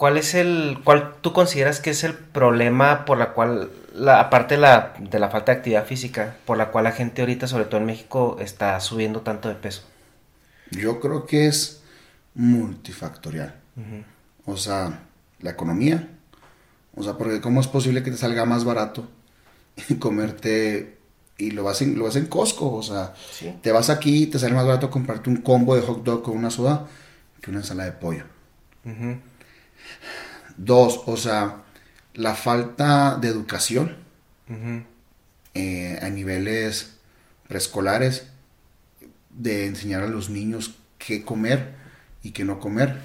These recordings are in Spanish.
¿Cuál es el, cuál tú consideras que es el problema por la cual, la, aparte de la, de la falta de actividad física, por la cual la gente ahorita, sobre todo en México, está subiendo tanto de peso? Yo creo que es multifactorial. O sea, la economía. O sea, porque ¿cómo es posible que te salga más barato comerte y lo vas en, lo vas en Costco? O sea, Sí. te vas aquí y te sale más barato comprarte un combo de hot dog con una soda que una ensalada de pollo. Ujú. Dos, o sea, la falta de educación eh, a niveles preescolares, de enseñar a los niños qué comer y qué no comer.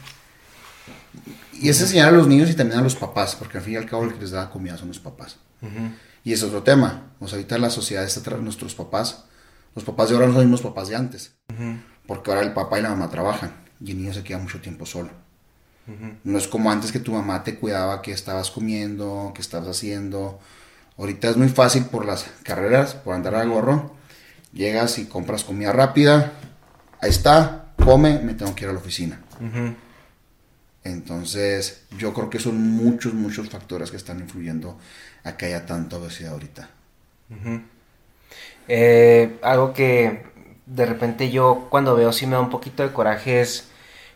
Y es enseñar a los niños y también a los papás, porque al fin y al cabo el que les da comida son los papás. Y es otro tema. O sea, ahorita la sociedad está tras nuestros papás. Los papás de ahora no son los mismos papás de antes. Porque ahora el papá y la mamá trabajan y el niño se queda mucho tiempo solo. No es como antes que tu mamá te cuidaba que estabas comiendo, que estabas haciendo. Ahorita es muy fácil por las carreras, por andar al gorro. Llegas y compras comida rápida. Ahí está, come, me tengo que ir a la oficina. Entonces, yo creo que son muchos, muchos factores que están influyendo a que haya tanta obesidad ahorita. Eh, algo que de repente yo cuando veo sí me da un poquito de coraje es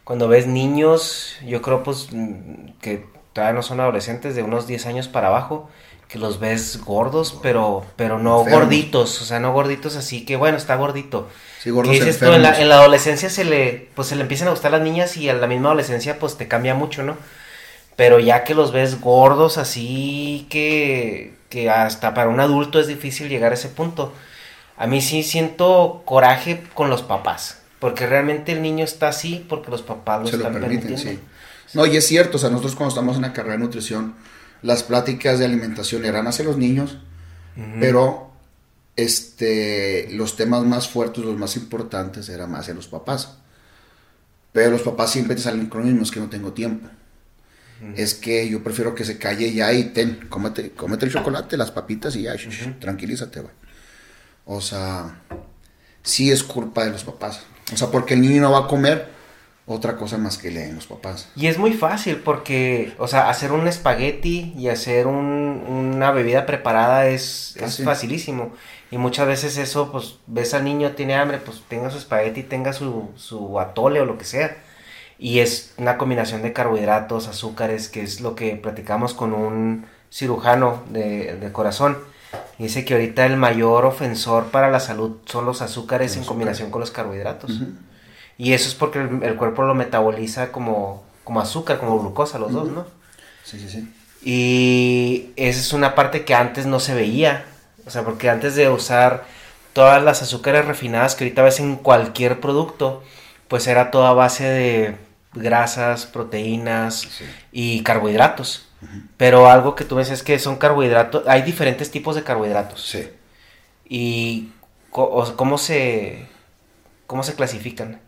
cuando ves niños, yo creo pues mm, que todavía no son adolescentes de unos 10 años para abajo, que los ves gordos, pero pero no Enfermos. gorditos, o sea, no gorditos así que bueno, está gordito. Sí, gordos Que dices tú, en la, en la adolescencia se le pues se le empiezan a gustar las niñas y a la misma adolescencia pues te cambia mucho, ¿no? Pero ya que los ves gordos así que que hasta para un adulto es difícil llegar a ese punto. A mí sí siento coraje con los papás, porque realmente el niño está así porque los papás lo se lo están permiten, permitiendo. sí. No, y es cierto, o sea, nosotros cuando estamos en la carrera de nutrición, las pláticas de alimentación eran hacia los niños, pero este, los temas más fuertes, los más importantes, eran más hacia los papás. Pero los papás siempre te salen con lo mismo, es que no tengo tiempo. Es que yo prefiero que se calle ya y ten, cómete, cómete el chocolate, las papitas y ya, sh- sh, tranquilízate, güey. O sea, sí es culpa de los papás. O sea, porque el niño no va a comer otra cosa más que leen los papás. Y es muy fácil porque, o sea, hacer un espagueti y hacer un- una bebida preparada es, es Fácil. facilísimo. Y muchas veces eso, pues, ves al niño, tiene hambre, pues tenga su espagueti, tenga su, su atole o lo que sea. Y es una combinación de carbohidratos, azúcares, que es lo que platicamos con un cirujano de, de corazón. Dice que ahorita el mayor ofensor para la salud son los azúcares en combinación con los carbohidratos. Y eso es porque el, el cuerpo lo metaboliza como, como azúcar, como glucosa, los dos, ¿no? Sí, sí, sí. Y esa es una parte que antes no se veía. O sea, porque antes de usar todas las azúcares refinadas que ahorita ves en cualquier producto, pues era toda base de grasas, proteínas y carbohidratos. Pero algo que tú ves es que son carbohidratos, hay diferentes tipos de carbohidratos. Sí. ¿Y cómo se cómo se clasifican?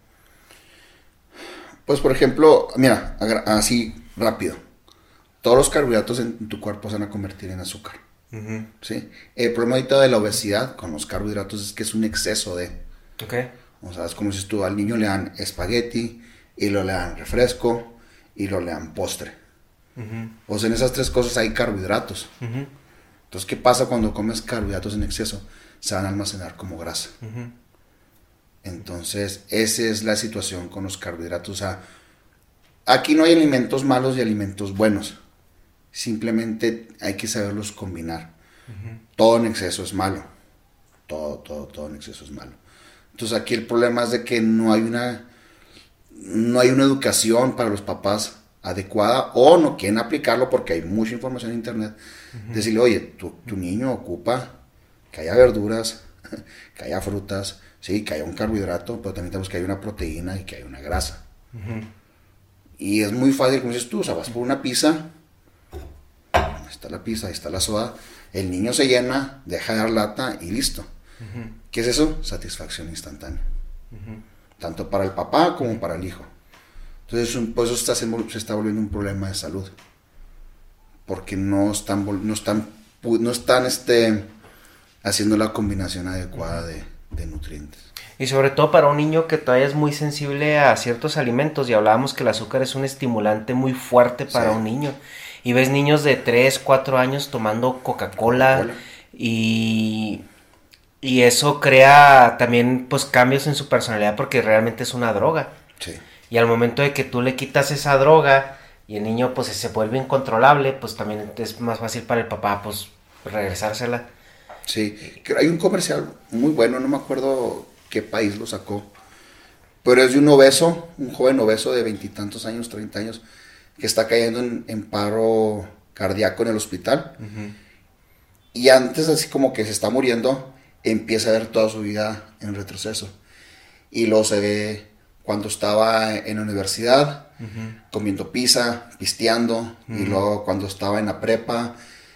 Pues, por ejemplo, mira, así rápido. Todos los carbohidratos en tu cuerpo se van a convertir en azúcar. ¿sí? El problema ahorita de la obesidad con los carbohidratos es que es un exceso de... Ok. O sea, es como si tú al niño le dan espagueti y lo le dan refresco y lo le dan postre. O sea, en esas tres cosas hay carbohidratos. Entonces, ¿qué pasa cuando comes carbohidratos en exceso? Se van a almacenar como grasa. Entonces, esa es la situación con los carbohidratos. O sea, aquí no hay alimentos malos y alimentos buenos. Simplemente hay que saberlos combinar. Todo en exceso es malo. Todo, todo, todo en exceso es malo. Entonces aquí el problema es de que no hay una, no hay una educación para los papás adecuada o no quieren aplicarlo porque hay mucha información en internet. Decirle, oye, tu, niño ocupa que haya verduras, que haya frutas, sí, que haya un carbohidrato, pero también tenemos que haya una proteína y que haya una grasa. Y es muy fácil, como dices tú, o sea, vas por una pizza, ahí está la pizza, ahí está la soda, el niño se llena, deja de dar lata y listo. ¿Qué es eso? Satisfacción instantánea. Tanto para el papá como para el hijo. Entonces, pues eso está, se está volviendo un problema de salud. Porque no están, no están, no están este, haciendo la combinación adecuada de, nutrientes. Y sobre todo para un niño que todavía es muy sensible a ciertos alimentos, y hablábamos que el azúcar es un estimulante muy fuerte para un niño. Y ves niños de 3, 4 años tomando Coca-Cola y, y eso crea también pues cambios en su personalidad porque realmente es una droga. Sí. Y al momento de que tú le quitas esa droga y el niño pues se vuelve incontrolable, pues también es más fácil para el papá pues regresársela. Sí, hay un comercial muy bueno, no me acuerdo qué país lo sacó, pero es de un obeso, un joven obeso de veintitantos años, treinta años, que está cayendo en, paro cardíaco en el hospital. Y antes, así como que se está muriendo, empieza a ver toda su vida en retroceso. Y luego se ve cuando estaba en la universidad, comiendo pizza, pisteando, y luego cuando estaba en la prepa,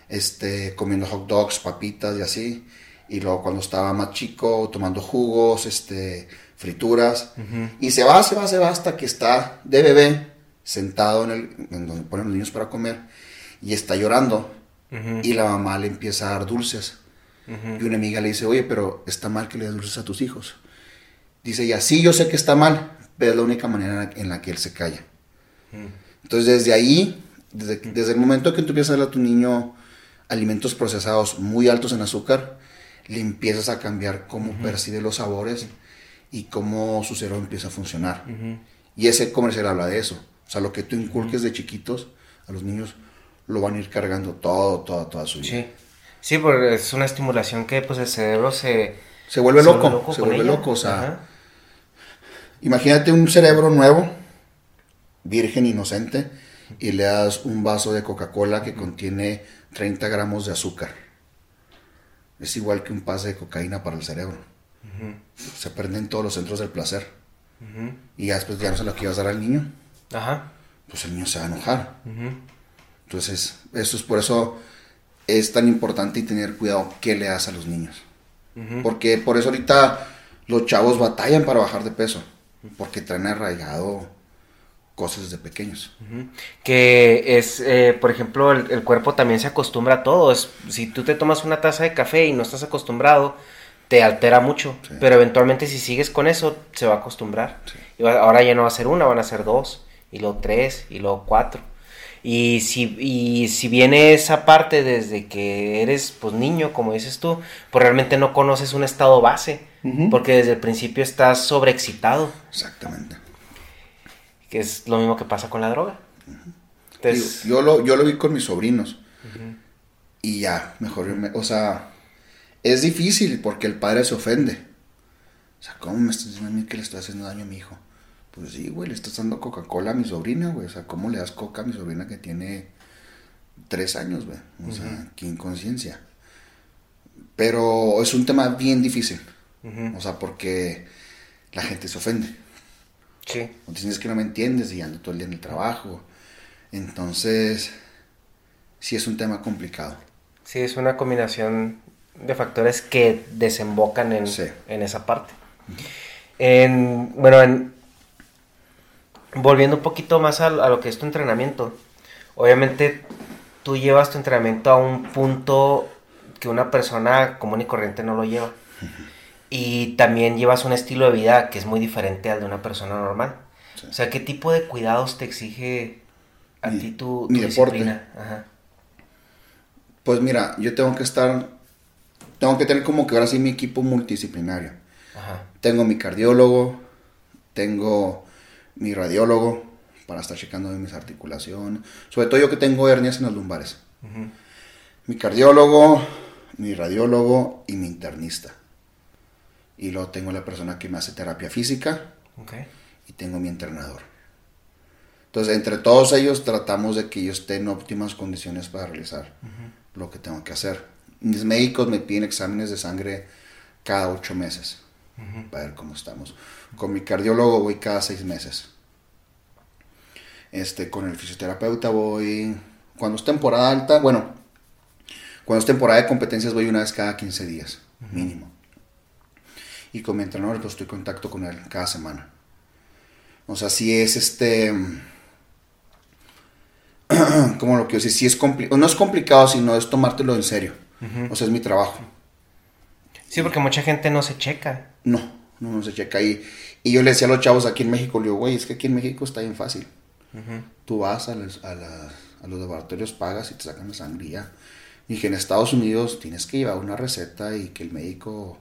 este, comiendo hot dogs, papitas y así, y luego cuando estaba más chico, tomando jugos, este, frituras, y se va, se va, se va hasta que está de bebé, sentado en, el, en donde ponen los niños para comer, y está llorando, y la mamá le empieza a dar dulces, y una amiga le dice, oye, pero está mal que le des dulces a tus hijos. Dice ella, sí, yo sé que está mal, pero es la única manera en la que él se calla. Entonces, desde ahí, desde, el momento que tú empiezas a darle a tu niño alimentos procesados muy altos en azúcar, le empiezas a cambiar cómo percibe los sabores y cómo su cerebro empieza a funcionar. Y ese comercial habla de eso. O sea, lo que tú inculques de chiquitos a los niños lo van a ir cargando todo, toda, toda su vida. Sí, sí porque es una estimulación que pues el cerebro se... Se vuelve loco, se vuelve loco, o sea... Imagínate un cerebro nuevo, virgen, inocente, y le das un vaso de Coca-Cola que contiene 30 gramos de azúcar. Es igual que un pase de cocaína para el cerebro. Se prenden todos los centros del placer. Y después ya no se lo que a dar al niño. Pues el niño se va a enojar. Entonces, eso es por eso es tan importante y tener cuidado qué le das a los niños. Porque por eso ahorita los chavos batallan para bajar de peso porque traen arraigado cosas de pequeños. Que es, eh, por ejemplo, el, cuerpo también se acostumbra a todo. Es, si tú te tomas una taza de café y no estás acostumbrado, te altera mucho. Pero eventualmente si sigues con eso, se va a acostumbrar. Y ahora ya no va a ser una, van a ser dos, y luego tres, y luego cuatro. Y si, y si viene esa parte desde que eres pues niño, como dices tú, pues realmente no conoces un estado base, porque desde el principio estás sobreexcitado. Exactamente. Que es lo mismo que pasa con la droga. yo, lo, yo lo vi con mis sobrinos. Y ya, mejor, o sea, es difícil porque el padre se ofende. O sea, ¿cómo me estás diciendo a mí que le estoy haciendo daño a mi hijo? Pues sí, güey, le estás dando Coca-Cola a mi sobrina, güey. O sea, ¿cómo le das coca a mi sobrina que tiene tres años, güey? O sea, qué inconsciencia. Pero es un tema bien difícil. O sea, porque la gente se ofende. Sí. O dices que no me entiendes y ando todo el día en el trabajo. Entonces, sí es un tema complicado. Sí, es una combinación de factores que desembocan en, en esa parte. en, bueno, en, volviendo un poquito más a, lo que es tu entrenamiento, obviamente tú llevas tu entrenamiento a un punto que una persona común y corriente no lo lleva. Y también llevas un estilo de vida que es muy diferente al de una persona normal. Sí. O sea, ¿qué tipo de cuidados te exige a Mi- ti tu, tu mi deporte. Ajá. Pues mira, yo tengo que estar, tengo que tener como que ahora sí mi equipo multidisciplinario. Ajá. Tengo mi cardiólogo, tengo mi radiólogo para estar checando mis articulaciones. Sobre todo yo que tengo hernias en las lumbares. Mi cardiólogo, mi radiólogo y mi internista. Y luego tengo la persona que me hace terapia física Ok. y tengo mi entrenador. Entonces, entre todos ellos tratamos de que yo esté en óptimas condiciones para realizar lo que tengo que hacer. Mis médicos me piden exámenes de sangre cada ocho meses para ver cómo estamos. Con mi cardiólogo voy cada seis meses. Este, con el fisioterapeuta voy cuando es temporada alta, bueno, cuando es temporada de competencias voy una vez cada 15 días, mínimo. Y con mi entrenador pues estoy en contacto con él cada semana. O sea, si es este. ¿Cómo lo quiero decir? Si es complicado. No es complicado, sino es tomártelo en serio. O sea, es mi trabajo. Sí, porque mucha gente no se checa. No, no, no se checa ahí. Y yo le decía a los chavos aquí en México, le digo, güey, es que aquí en México está bien fácil. Tú vas a, los- a, las- a los laboratorios, pagas y te sacan la sangre y. Dije, en Estados Unidos tienes que llevar una receta y que el médico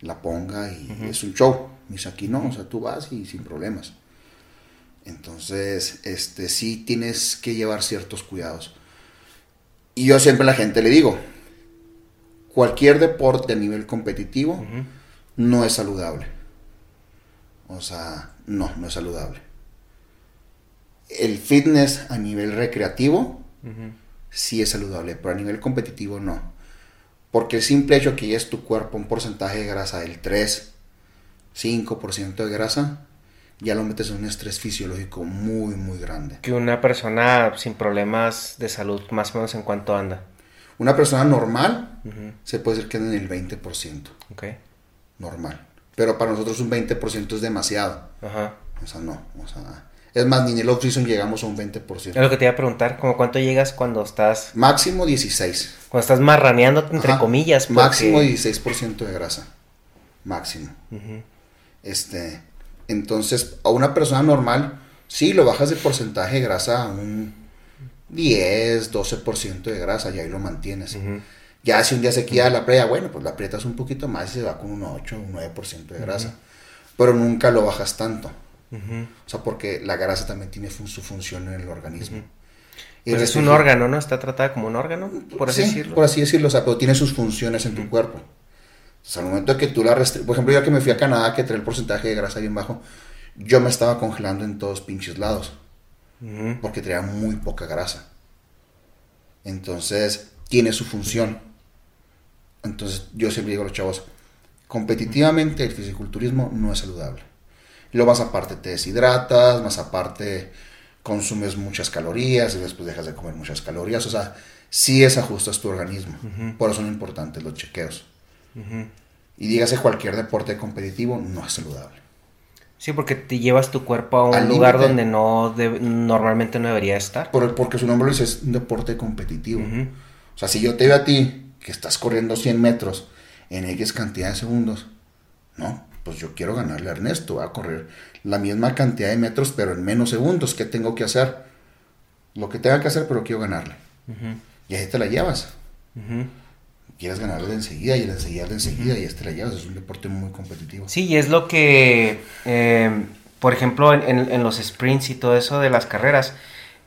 la ponga y es un show. Me dice, aquí no, o sea, tú vas y sin problemas. Entonces, este, sí tienes que llevar ciertos cuidados. Y yo siempre a la gente le digo, cualquier deporte a nivel competitivo no es saludable. O sea, no, no es saludable. El fitness a nivel recreativo sí es saludable, pero a nivel competitivo no. Porque el simple hecho que ya es tu cuerpo un porcentaje de grasa del 3, 5% de grasa, ya lo metes en un estrés fisiológico muy, muy grande. Que una persona sin problemas de salud, más o menos en cuánto anda. Una persona normal se puede decir que anda en el 20%, Ok. normal. Pero para nosotros un 20% es demasiado. Ajá. O sea, no. O sea, es más, ni en el off-season llegamos a un 20%. Es lo que te iba a preguntar, como cuánto llegas cuando estás, Máximo 16. cuando estás marraneándote entre Ajá. comillas. porque- Máximo 16% de grasa. Máximo. Este, entonces, a una persona normal, sí, lo bajas de porcentaje de grasa a un 10, 12% de grasa y ahí lo mantienes. Ya si un día se queda la playa, bueno, pues la aprietas un poquito más y se va con un 8, un 9% de grasa. Pero nunca lo bajas tanto. O sea, porque la grasa también tiene fun- su función en el organismo. Pues es un órgano, ¿no? Está tratada como un órgano, por así Sí, decirlo. por así decirlo, o sea, pero tiene sus funciones en tu cuerpo. O sea, al momento de que tú la restringes, por ejemplo, yo que me fui a Canadá, que trae el porcentaje de grasa bien bajo, yo me estaba congelando en todos pinches lados, porque traía muy poca grasa. Entonces, tiene su función. Entonces, yo siempre digo a los chavos, competitivamente el fisiculturismo no es saludable. Y luego más aparte te deshidratas, más aparte consumes muchas calorías y después dejas de comer muchas calorías. O sea, sí desajustas tu organismo. Por eso son importantes los chequeos. Y dígase cualquier deporte competitivo no es saludable. Sí, porque te llevas tu cuerpo a un Al lugar límite. donde no normalmente no debería estar. Por- porque su nombre lo dice, es un deporte competitivo. O sea, si yo te veo a ti que estás corriendo 100 metros en X cantidad de segundos, no, pues yo quiero ganarle a Ernesto, voy a correr la misma cantidad de metros, pero en menos segundos. ¿Qué tengo que hacer? Lo que tenga que hacer, pero quiero ganarle. Y ahí te la llevas. Ujú. Quieres ganarle de enseguida y de enseguida de enseguida y ahí te la llevas. Es un deporte muy competitivo. Sí, y es lo que, eh, por ejemplo, en, en- en los sprints y todo eso de las carreras,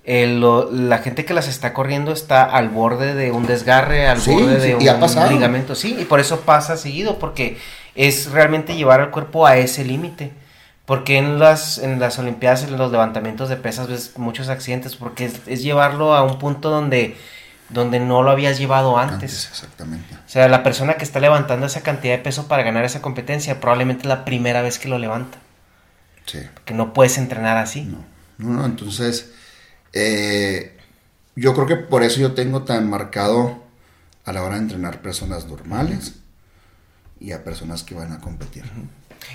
eh, lo- la gente que las está corriendo está al borde de un desgarre, al Sí, borde sí, de un ligamento, sí, y por eso pasa seguido, porque es realmente llevar al cuerpo a ese límite. Porque en las, en las Olimpiadas, en los levantamientos de pesas, ves muchos accidentes, porque es, es llevarlo a un punto donde, donde no lo habías llevado antes. Antes, exactamente. O sea, la persona que está levantando esa cantidad de peso para ganar esa competencia probablemente es la primera vez que lo levanta. Sí. Que no puedes entrenar así. No, no, no, entonces eh, yo creo que por eso yo tengo tan marcado a la hora de entrenar personas normales y a personas que van a competir.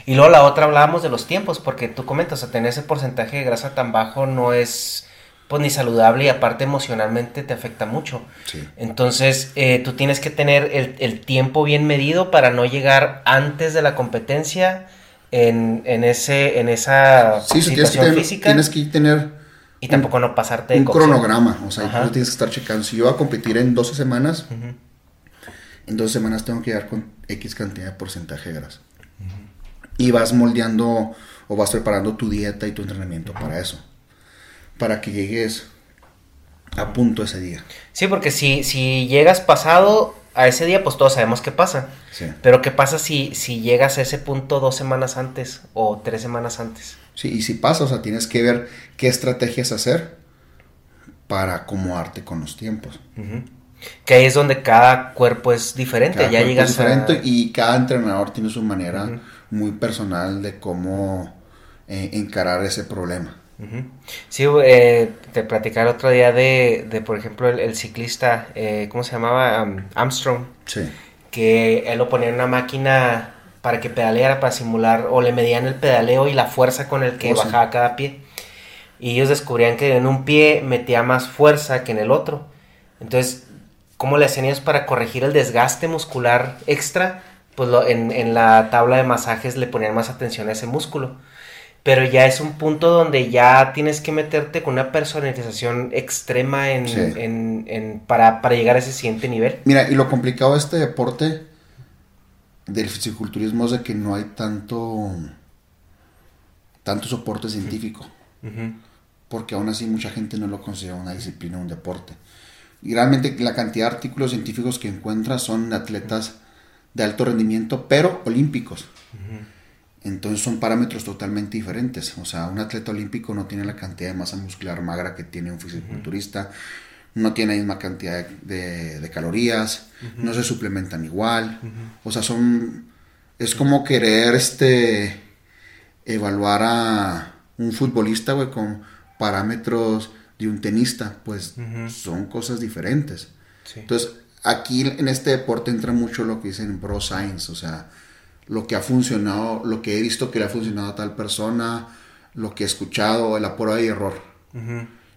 Y luego la otra hablábamos de los tiempos, porque tú comentas, o sea, tener ese porcentaje de grasa tan bajo no es pues ni saludable y aparte emocionalmente te afecta mucho. Sí. Entonces, eh, tú tienes que tener el, el tiempo bien medido para no llegar antes de la competencia en, en ese, en esa Sí, so tienes, que situación física tienes que tener y tampoco no pasarte de un cocción. cronograma. O sea, tienes que estar checando. Si yo voy a competir en 12 semanas, en 12 semanas tengo que llegar con X cantidad de porcentaje de grasa. Y vas moldeando o vas preparando tu dieta y tu entrenamiento para eso. Para que llegues a punto ese día. Sí, porque si, si llegas pasado a ese día, pues todos sabemos qué pasa. Sí. Pero ¿qué pasa si, si llegas a ese punto dos semanas antes o tres semanas antes? Sí, y si pasa, o sea, tienes que ver qué estrategias hacer para acomodarte con los tiempos. Que ahí es donde cada cuerpo es diferente. Cada ya llegas es diferente a... y cada entrenador tiene su manera muy personal de cómo eh, encarar ese problema. Sí, eh, te platicaba el otro día de, de por ejemplo, el, el ciclista, eh, ¿cómo se llamaba? Am- Armstrong, Sí, que él lo ponía en una máquina para que pedaleara, para simular, o le medían el pedaleo y la fuerza con el que Oh, sí. bajaba cada pie. Y ellos descubrían que en un pie metía más fuerza que en el otro. Entonces, ¿cómo le hacían ellos para corregir el desgaste muscular extra? Pues lo- en, en la tabla de masajes le ponían más atención a ese músculo. Pero ya es un punto donde ya tienes que meterte con una personalización extrema en, Sí. en- en- para, para llegar a ese siguiente nivel. Mira, y lo complicado de este deporte del fisiculturismo es de que no hay tanto tanto soporte científico, porque aún así mucha gente no lo considera una disciplina, un deporte. Y realmente la cantidad de artículos científicos que encuentras son atletas de alto rendimiento, pero olímpicos. Entonces son parámetros totalmente diferentes. O sea, un atleta olímpico no tiene la cantidad de masa muscular magra que tiene un fisiculturista, no tiene la misma cantidad de, de calorías, no se suplementan igual. O sea, son. Es como querer este evaluar a un futbolista, güey, con parámetros de un tenista. Pues son cosas diferentes. Sí. Entonces, aquí en este deporte entra mucho lo que dicen bro science, o sea, lo que ha funcionado, lo que he visto que le ha funcionado a tal persona, lo que he escuchado, la prueba y error.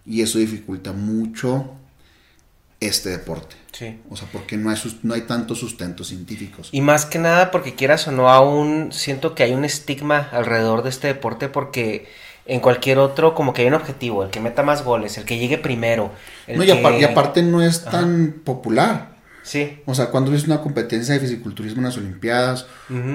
Y eso dificulta mucho este deporte. Sí. O sea, porque no hay, no hay tantos sustentos científicos. Y más que nada porque quieras o no, aún siento que hay un estigma alrededor de este deporte porque en cualquier otro como que hay un objetivo, el que meta más goles, el que llegue primero. El No, y, que- y aparte no es tan popular. Sí, O sea, cuando ves una competencia de fisiculturismo en las Olimpiadas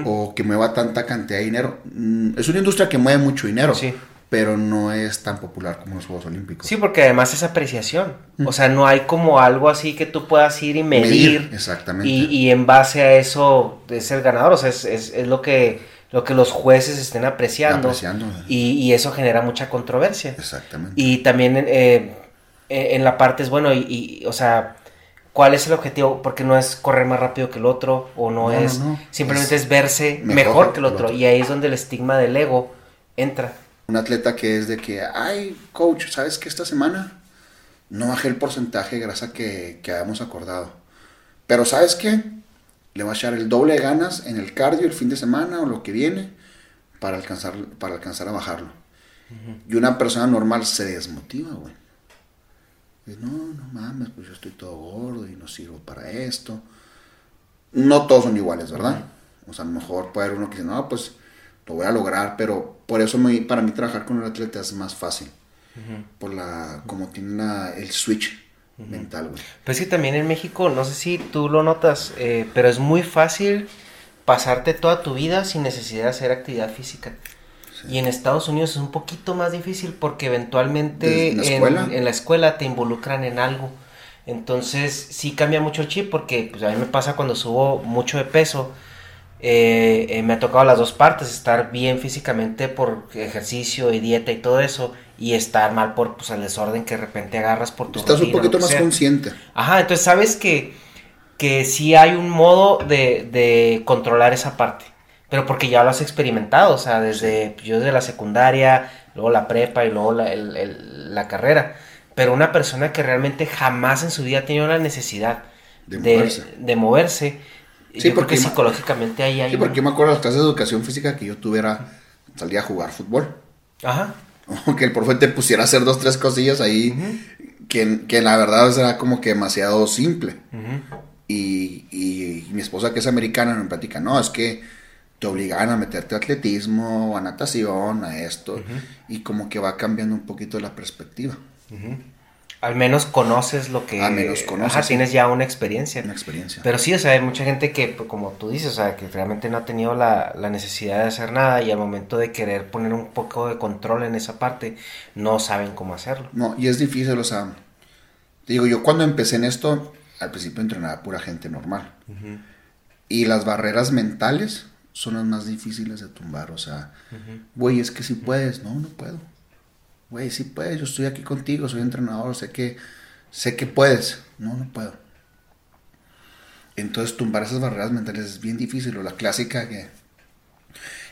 o que mueva tanta cantidad de dinero, mm, es una industria que mueve mucho dinero, Sí. pero no es tan popular como los Juegos Olímpicos. sí, porque además es apreciación. O sea, no hay como algo así que tú puedas ir y medir. Medir, exactamente. Y, y en base a eso es el ganador. O sea, es, es- es lo que lo que los jueces estén apreciando. Apreciando. Y, y eso genera mucha controversia. Exactamente. Y también eh, en la parte es bueno, y, y, o sea, ¿cuál es el objetivo? Porque no es correr más rápido que el otro, o no, No, es, no, no. simplemente Es es, verse mejor mejor, que el que el otro. otro. Y ahí es donde el estigma del ego entra. Un atleta que es de que, ay, coach, ¿sabes que esta semana no bajé el porcentaje de grasa que, que habíamos acordado? Pero ¿sabes qué? Le va a echar el doble de ganas en el cardio el fin de semana o lo que viene para alcanzar, para alcanzar a bajarlo. Y una persona normal se desmotiva, güey. Dice, no, no mames, pues yo estoy todo gordo y no sirvo para esto. No todos son iguales, ¿verdad? O sea, a lo mejor puede haber uno que dice, no, pues lo voy a lograr, pero por eso me- para mí trabajar con el atleta es más fácil. Por la, como tiene la- el switch mental, güey. Pero es que también en México, no sé si tú lo notas, eh, pero es muy fácil pasarte toda tu vida sin necesidad de hacer actividad física. Y en Estados Unidos es un poquito más difícil porque eventualmente en la escuela te involucran en algo. Entonces sí cambia mucho el chip porque pues, a mí me pasa cuando subo mucho de peso. Eh, eh, me ha tocado las dos partes, estar bien físicamente por ejercicio y dieta y todo eso, y estar mal por pues, el desorden que de repente agarras por tu Estás un rutina, poquito más sea. consciente. Ajá, entonces sabes que, que sí hay un modo de, de controlar esa parte. Pero porque ya lo has experimentado, o sea, desde yo desde la secundaria, luego la prepa y luego la, el- el- la carrera. Pero una persona que realmente jamás en su vida ha tenido la necesidad De de, moverse. de moverse, Sí, yo creo porque que psicológicamente ahí hay... Sí, porque yo me acuerdo de las clases de educación física que yo tuviera, salía a jugar fútbol. Ajá, O que el profe te pusiera a hacer dos, tres cosillas ahí que, que la verdad era como que demasiado simple. y, y, mi esposa que es americana me platica, no, es que te obligan a meterte a atletismo, a natación, a esto. Y como que va cambiando un poquito la perspectiva. Al menos conoces lo que... Al menos conoces. tienes ya una experiencia. Una experiencia. Pero sí, o sea, hay mucha gente que, pues, como tú dices, o sea, que realmente no ha tenido la, necesidad de hacer nada y al momento de querer poner un poco de control en esa parte, no saben cómo hacerlo. No, y es difícil, o sea, digo, yo cuando empecé en esto, al principio entrenaba pura gente normal. Y las barreras mentales son las más difíciles de tumbar, o sea, güey, es que si puedes, no, no puedo güey, sí puedes, yo estoy aquí contigo, soy entrenador, sé que, sé que puedes. No, no puedo. Entonces tumbar esas barreras mentales es bien difícil, o la clásica que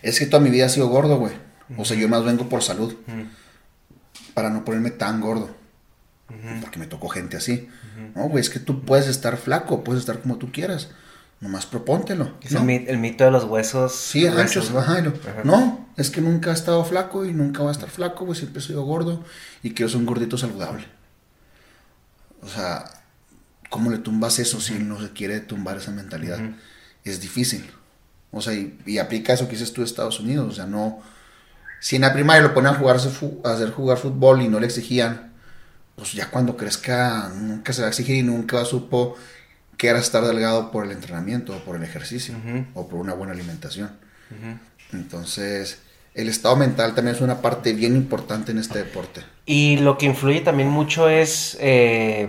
es que toda mi vida ha sido gordo, güey. O sea, yo más vengo por salud, para no ponerme tan gordo, porque me tocó gente así. No, güey, es que tú puedes estar flaco, puedes estar como tú quieras. Nomás propóntelo. Es el, mito de los huesos. Sí, anchos. ¿no? ¿no? es que nunca ha estado flaco y nunca va a estar flaco, pues siempre he sido gordo y quiero ser un gordito saludable. O sea, ¿cómo le tumbas eso si no se quiere tumbar esa mentalidad? Es difícil. O sea, y, aplica eso que dices tú de Estados Unidos. O sea, no. Si en la primaria lo ponen a, jugar, a hacer jugar fútbol y no le exigían, pues ya cuando crezca nunca se va a exigir y nunca supo que era estar delgado por el entrenamiento, o por el ejercicio, o por una buena alimentación. Entonces, el estado mental también es una parte bien importante en este deporte. Y lo que influye también mucho es eh,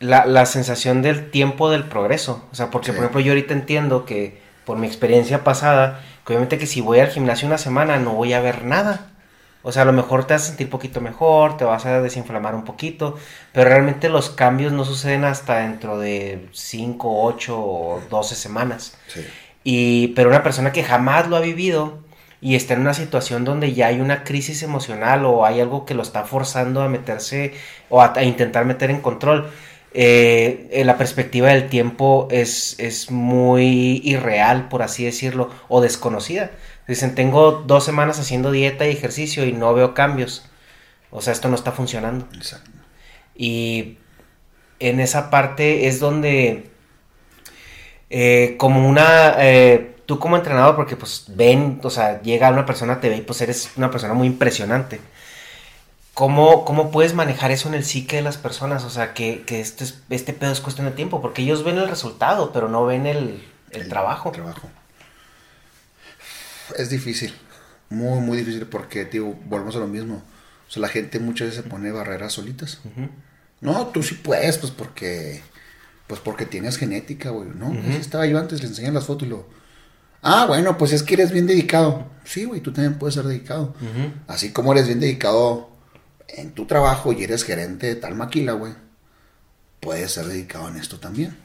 la, sensación del tiempo del progreso. O sea, porque por ejemplo yo ahorita entiendo que por mi experiencia pasada, que obviamente que si voy al gimnasio una semana no voy a ver nada. O sea, a lo mejor te vas a sentir un poquito mejor, te vas a desinflamar un poquito, pero realmente los cambios no suceden hasta dentro de 5, 8 o 12 semanas. Sí. Y, pero una persona que jamás lo ha vivido y está en una situación donde ya hay una crisis emocional o hay algo que lo está forzando a meterse o a, intentar meter en control, eh, la perspectiva del tiempo es, es muy irreal, por así decirlo, o desconocida. Dicen, tengo dos semanas haciendo dieta y ejercicio y no veo cambios. O sea, esto no está funcionando. Exacto. Y en esa parte es donde, eh, como una, eh, tú como entrenador, porque pues ven, o sea, llega una persona, te ve y pues eres una persona muy impresionante. ¿Cómo, ¿Cómo puedes manejar eso en el psique de las personas? O sea, que, que este, este pedo es cuestión de tiempo, porque ellos ven el resultado, pero no ven el, el, trabajo. trabajo es difícil. Muy, muy difícil porque, tío, volvemos a lo mismo. O sea, la gente muchas veces se pone barreras solitas. No, tú sí puedes, pues porque, pues porque tienes genética, güey. No, estaba yo antes, le enseñé las fotos y lo... Ah, bueno, pues es que eres bien dedicado. Sí, güey, tú también puedes ser dedicado. Así como eres bien dedicado en tu trabajo y eres gerente de tal maquila, güey. Puedes ser dedicado en esto también.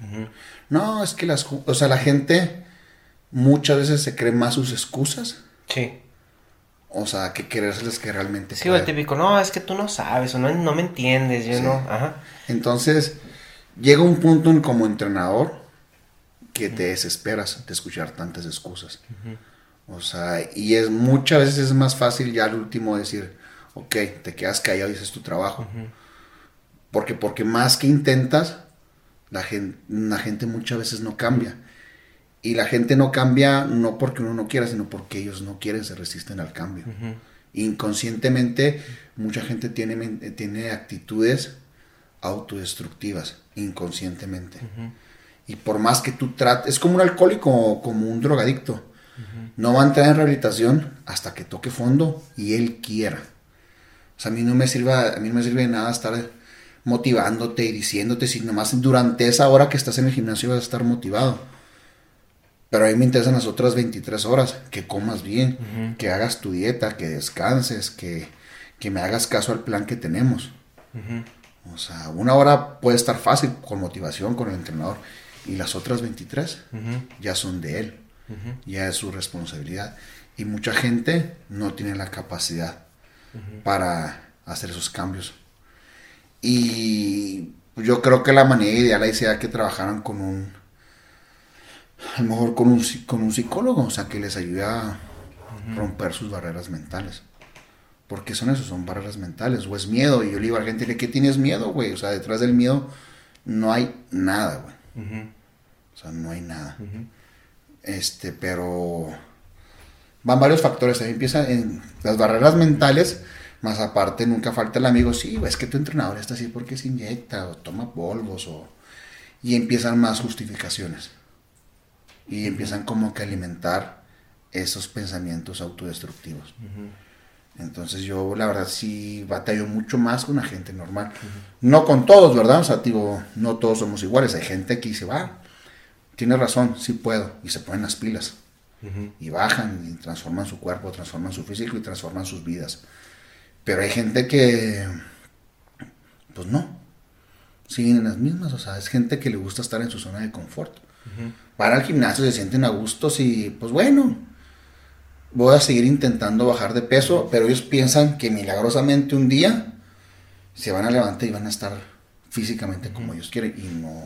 No, es que las... O sea, la gente muchas veces se creen más sus excusas. Sí. O sea, que querérseles que realmente. Sí, el típico, no, es que tú no sabes, o no, no me entiendes, yo no. Ajá. Entonces, llega un punto en, como entrenador que te desesperas de escuchar tantas excusas. O sea, y es muchas veces es más fácil ya al último decir, ok, te quedas callado y dices tu trabajo. Porque, porque más que intentas, la gente, la gente muchas veces no cambia. Y la gente no cambia no porque uno no quiera, sino porque ellos no quieren, se resisten al cambio. Inconscientemente, mucha gente tiene, tiene actitudes autodestructivas, inconscientemente. Y por más que tú trates, es como un alcohólico o como un drogadicto. No va a entrar en rehabilitación hasta que toque fondo y él quiera. O sea, a mí no me sirve, a mí no me sirve de nada estar motivándote y diciéndote si nomás durante esa hora que estás en el gimnasio vas a estar motivado pero a mí me interesan las otras 23 horas, que comas bien, que hagas tu dieta, que descanses, que, me hagas caso al plan que tenemos. O sea, una hora puede estar fácil con motivación, con el entrenador, y las otras 23 ya son de él, ya es su responsabilidad. Y mucha gente no tiene la capacidad para hacer esos cambios. Y yo creo que la manera ideal ahí sería que trabajaran con un a lo mejor con un, con un psicólogo, o sea, que les ayude a romper sus barreras mentales. Porque son eso, son barreras mentales, o es miedo. Y yo le digo a la gente, ¿qué tienes miedo, güey? O sea, detrás del miedo no hay nada, güey. O sea, no hay nada. Este, pero van varios factores. Ahí empieza en las barreras mentales, más aparte nunca falta el amigo, sí, güey, es que tu entrenador está así porque se inyecta o toma polvos o... Y empiezan más justificaciones. Y empiezan como que a alimentar esos pensamientos autodestructivos. Entonces yo la verdad sí batallo mucho más con la gente normal. No con todos, ¿verdad? O sea, digo, no todos somos iguales. Hay gente que dice, va, tiene razón, sí puedo. Y se ponen las pilas. Y bajan y transforman su cuerpo, transforman su físico y transforman sus vidas. Pero hay gente que, pues no, siguen en las mismas. O sea, es gente que le gusta estar en su zona de confort. Van al gimnasio, se sienten a gustos y pues bueno, voy a seguir intentando bajar de peso, pero ellos piensan que milagrosamente un día se van a levantar y van a estar físicamente como ellos quieren y no,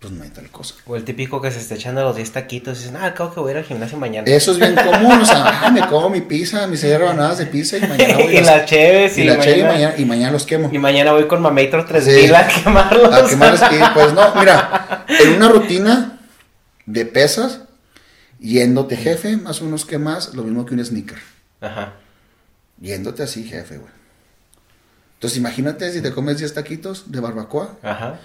pues no hay tal cosa. O el típico que se está echando los 10 taquitos y dicen, ah, acabo que voy a ir al gimnasio mañana. Eso es bien común, o sea, ah, me como mi pizza, mis seis rebanadas de pizza y mañana voy y la cheves y, la y mañana, y mañana los quemo. Y mañana voy con Mametro 3000 a quemarlos. A quemarlos y pues no, mira, en una rutina de pesas, yéndote jefe, más unos que más, lo mismo que un sneaker. Ajá. Yéndote así, jefe, güey. Entonces imagínate si te comes 10 taquitos de barbacoa. Ajá.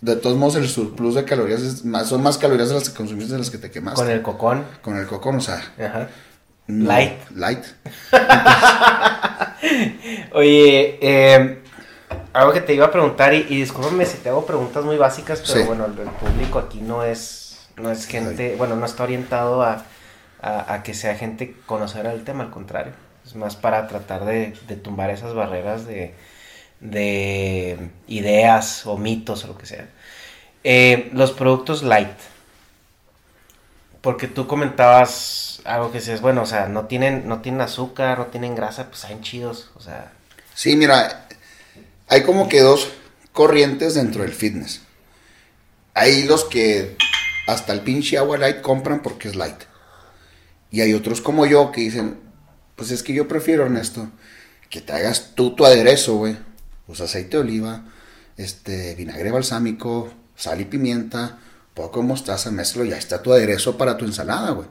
De todos modos, el surplus de calorías es más, son más calorías de las que consumiste de las que te quemaste. Con el cocón. Con el cocón, o sea. Ajá. light. Light. Oye, eh, algo que te iba a preguntar, y, y discúlpame si te hago preguntas muy básicas, pero bueno, el, público aquí no es, no es gente, bueno, no está orientado a, a, que sea gente conocedora del tema, al contrario. Es más para tratar de, de tumbar esas barreras de de ideas o mitos o lo que sea. Eh, los productos light. Porque tú comentabas algo que dices, bueno, o sea, no tienen, no tienen azúcar, no tienen grasa, pues saben chidos, o sea. Sí, mira, hay como que dos corrientes dentro del fitness. Hay los que hasta el pinche agua light compran porque es light. Y hay otros como yo que dicen, pues es que yo prefiero, Ernesto, que te hagas tú tu aderezo, güey pues aceite de oliva, este, vinagre balsámico, sal y pimienta, poco mostaza, mezclo, ya está tu aderezo para tu ensalada, güey.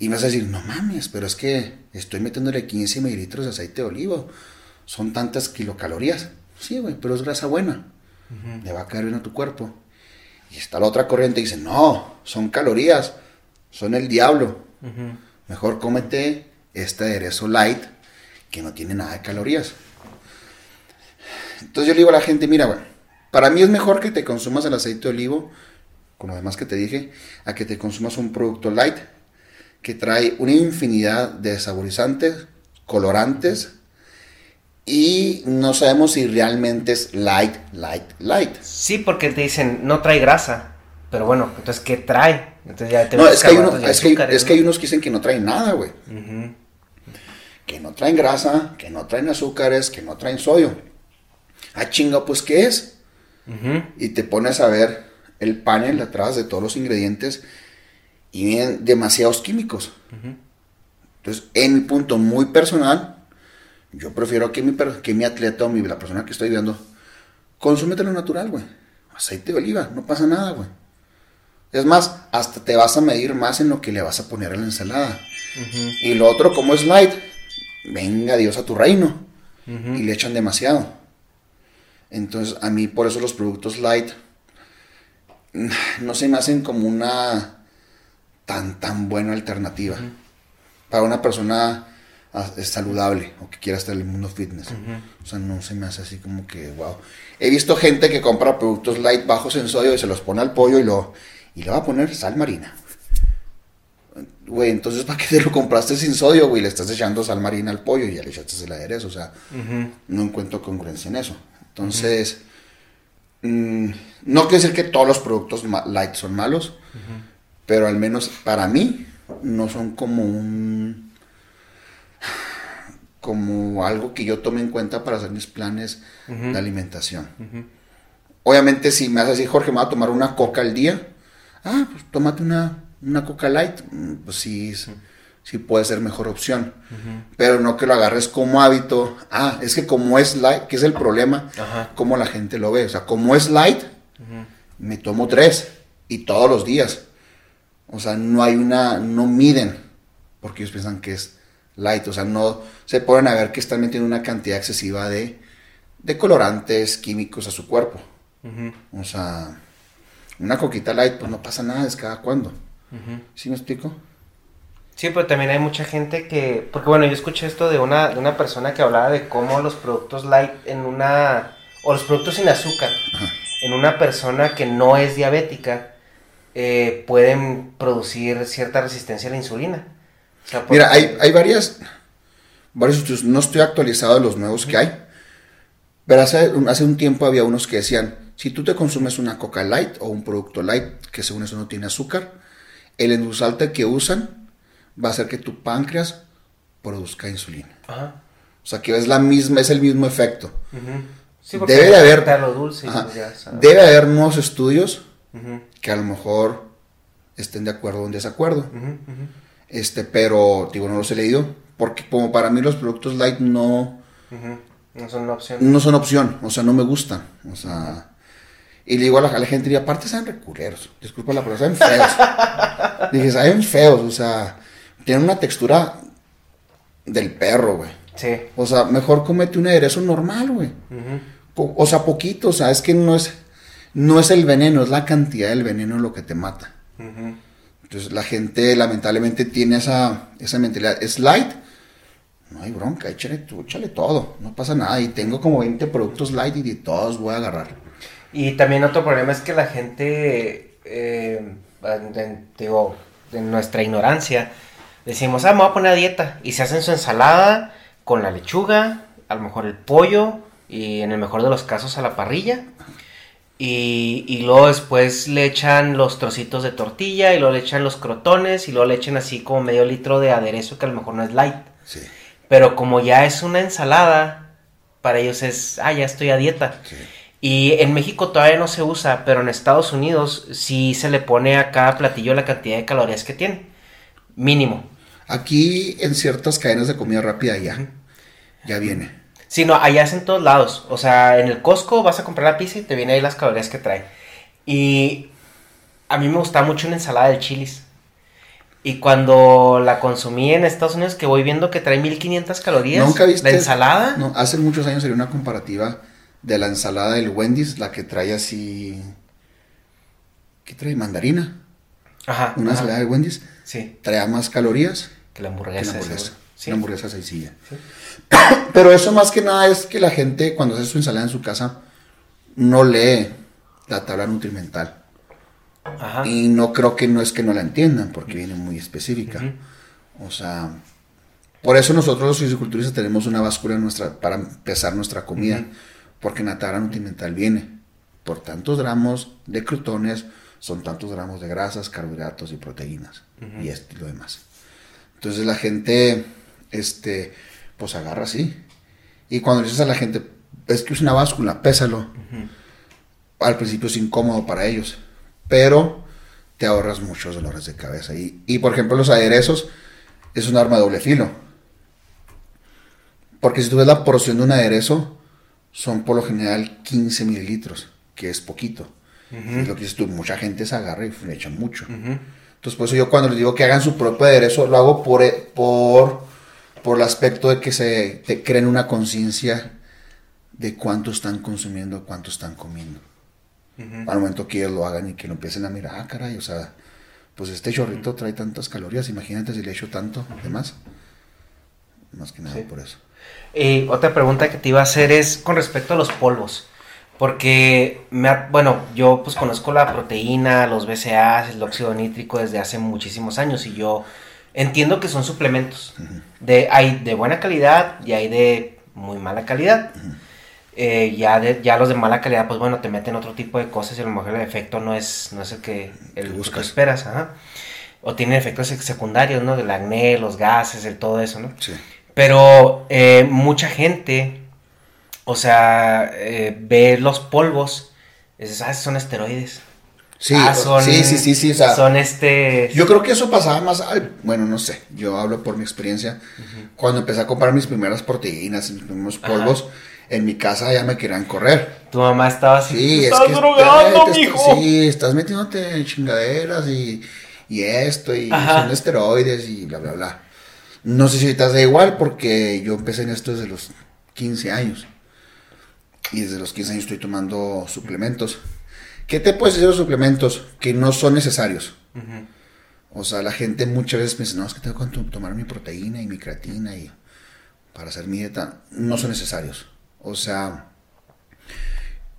Y me vas a decir, no mames, pero es que estoy metiéndole 15 mililitros de aceite de oliva. Son tantas kilocalorías. Sí, güey, pero es grasa buena. Le va a caer bien a tu cuerpo. Y está la otra corriente y dice, no, son calorías, son el diablo. Mejor cómete este aderezo light que no tiene nada de calorías. Entonces yo le digo a la gente, mira, bueno, para mí es mejor que te consumas el aceite de olivo, con lo demás que te dije, a que te consumas un producto light que trae una infinidad de saborizantes, colorantes, y no sabemos si realmente es light, light, light. Sí, porque te dicen, no trae grasa. Pero bueno, entonces, ¿qué trae? Entonces ya te no, es que, hay es, que, hay unos que dicen que no traen nada, güey. Que no traen grasa, que no traen azúcares, que no traen sodio ah, chinga, pues, ¿qué es? Y te pones a ver el panel atrás de todos los ingredientes y vienen demasiados químicos. Entonces, en mi punto muy personal, yo prefiero que mi, que mi atleta o mi, la persona que estoy viendo, consúmete lo natural, güey. Aceite de oliva, no pasa nada, güey. Es más, hasta te vas a medir más en lo que le vas a poner a la ensalada. Y lo otro, como es light, venga Dios a tu reino. Y le echan demasiado. Entonces, a mí por eso los productos light no se me hacen como una tan, tan buena alternativa para una persona saludable o que quiera estar en el mundo fitness. O sea, no se me hace así como que, wow. He visto gente que compra productos light bajos en sodio y se los pone al pollo y, lo, y le va a poner sal marina. Güey, entonces, ¿para qué te lo compraste sin sodio, güey? Le estás echando sal marina al pollo y ya le echaste el aderezo. O sea, no encuentro congruencia en eso. Entonces, mm, no quiere decir que todos los productos light son malos, pero al menos para mí no son como un como algo que yo tome en cuenta para hacer mis planes de alimentación. Obviamente si me haces así, Jorge, me va a tomar una coca al día, ah, pues tómate una, una coca light, mm, pues sí, sí puede ser mejor opción. Pero no que lo agarres como hábito. Ah, es que como es light, que es el problema, Ajá. como la gente lo ve. O sea, como es light, me tomo tres y todos los días. O sea, no hay una, no miden, porque ellos piensan que es light. O sea, no se ponen a ver que están metiendo una cantidad excesiva de, de colorantes químicos a su cuerpo. O sea, una coquita light, pues no pasa nada, es cada cuando. ¿Sí me explico? Sí, pero también hay mucha gente que, porque bueno, yo escuché esto de una, de una persona que hablaba de cómo los productos light en una, o los productos sin azúcar, en una persona que no es diabética, eh, pueden producir cierta resistencia a la insulina. Sea, Mira, hay, hay varias, varios estudios, no estoy actualizado de los nuevos que hay, pero hace, un- hace un tiempo había unos que decían, si tú te consumes una Coca Light o un producto light, que según eso no tiene azúcar, el endulzante que usan va a hacer que tu páncreas produzca insulina. Ajá. O sea, que es la misma, es el mismo efecto. Sí, porque Debe de haber, lo dulce debe haber nuevos estudios que a lo mejor estén de acuerdo o en desacuerdo. Este, pero digo, no los he leído. Porque como para mí los productos light no. No son una opción. no son opción. O sea, no me gustan. O sea. Y le digo a la, a la gente, y aparte saben reculeros. Disculpa la palabra, saben feos. Dije, saben feos. O sea, tienen una textura del perro, güey. Sí. O sea, mejor comete un aderezo normal, güey. O sea, poquito. O sea, es que no es, no es el veneno, es la cantidad del veneno lo que te mata. Ujú. Entonces la gente lamentablemente tiene esa, esa mentalidad. Es light. No hay bronca, échale, échale todo. No pasa nada. Y tengo como 20 productos light y de todos voy a agarrar. Y también otro problema es que la gente, eh, en- digo, en nuestra ignorancia, decimos, ah, me voy a poner a dieta. Y se hacen su ensalada con la lechuga, a lo mejor el pollo, y en el mejor de los casos a la parrilla. Y, y luego después le echan los trocitos de tortilla, y luego le echan los crotones, y luego le echan así como medio litro de aderezo que a lo mejor no es light. Sí. Pero como ya es una ensalada, para ellos es, ah, ya estoy a dieta. sí. Y en México todavía no se usa, pero en Estados Unidos sí se le pone a cada platillo la cantidad de calorías que tiene. Mínimo. Aquí en ciertas cadenas de comida rápida ya. Ya viene. Sí, no, allá es en todos lados. O sea, en el Costco vas a comprar la pizza y te viene ahí las calorías que trae. Y a mí me gusta mucho una ensalada de chilis. Y cuando la consumí en Estados Unidos, que voy viendo que trae 1500 calorías. ¿Nunca viste? La ensalada. No, hace muchos años salió una comparativa de la ensalada del Wendy's, la que trae así. ¿Qué trae? Mandarina. Ajá. Una ajá. ensalada de Wendy's Sí, trae más calorías que la que hamburguesa. la de hamburguesa. Sí. Una hamburguesa sencilla. Sí. Pero eso más que nada es que la gente cuando hace su ensalada en su casa no lee la tabla nutrimental. Ajá. Y no creo que no es que no la entiendan, porque viene muy específica. O sea, por eso nosotros los fisiculturistas tenemos una báscula nuestra, para pesar nuestra comida, porque en la tabla nutrimental viene por tantos gramos de crutones, son tantos gramos de grasas, carbohidratos y proteínas, y esto y lo demás. Entonces la gente, este, pues agarra así. Y cuando le dices a la gente, es que es una báscula, pésalo. Al principio es incómodo para ellos, pero te ahorras muchos dolores de cabeza. Y, y, por ejemplo, los aderezos es un arma de doble filo. Porque si tú ves la porción de un aderezo, son por lo general 15 mililitros, que es poquito. Lo que dices tú, mucha gente se agarra y le echan mucho. Entonces, por eso yo cuando les digo que hagan su propio aderezo, lo hago por, por, por el aspecto de que se te creen una conciencia de cuánto están consumiendo, cuánto están comiendo. Al momento que ellos lo hagan y que lo empiecen a mirar, ah, caray, o sea, pues este chorrito trae tantas calorías, imagínate si le echo tanto de más. Más que nada Sí. por eso. Y otra pregunta que te iba a hacer es con respecto a los polvos. Porque, me ha- bueno, yo pues conozco la proteína, los BCAAs, el óxido nítrico desde hace muchísimos años y yo entiendo que son suplementos. de, hay de buena calidad y hay de muy mala calidad. Eh, ya, de, ya los de mala calidad, pues bueno, te meten otro tipo de cosas y a lo mejor el efecto no es, no es el que, el que buscas. esperas. Ajá. O tienen efectos sec- secundarios, ¿no? Del acné, los gases, el todo eso, ¿no? Sí. Pero eh, mucha gente, o sea, eh, ve los polvos, y dices, ah, son esteroides. Sí, ah, son, sí, sí, sí, sí, o sea, son este... Yo creo que eso pasaba más, al- bueno, no sé, yo hablo por mi experiencia. Cuando empecé a comprar mis primeras proteínas, mis primeros polvos, en mi casa ya me querían correr. Tu mamá estaba así, Sí, "Te es estás que drogando, te- te- mijo. Sí, estás metiéndote en chingaderas y, y esto, y Ajá. son esteroides y bla, bla, bla. No sé si ahorita da igual porque yo empecé en esto desde los 15 años. Y desde los 15 años estoy tomando suplementos. ¿Qué te puedes decir de los suplementos? Que no son necesarios. O sea, la gente muchas veces me dice, no, es que tengo que tomar mi proteína y mi creatina y para hacer mi dieta. No son necesarios. O sea,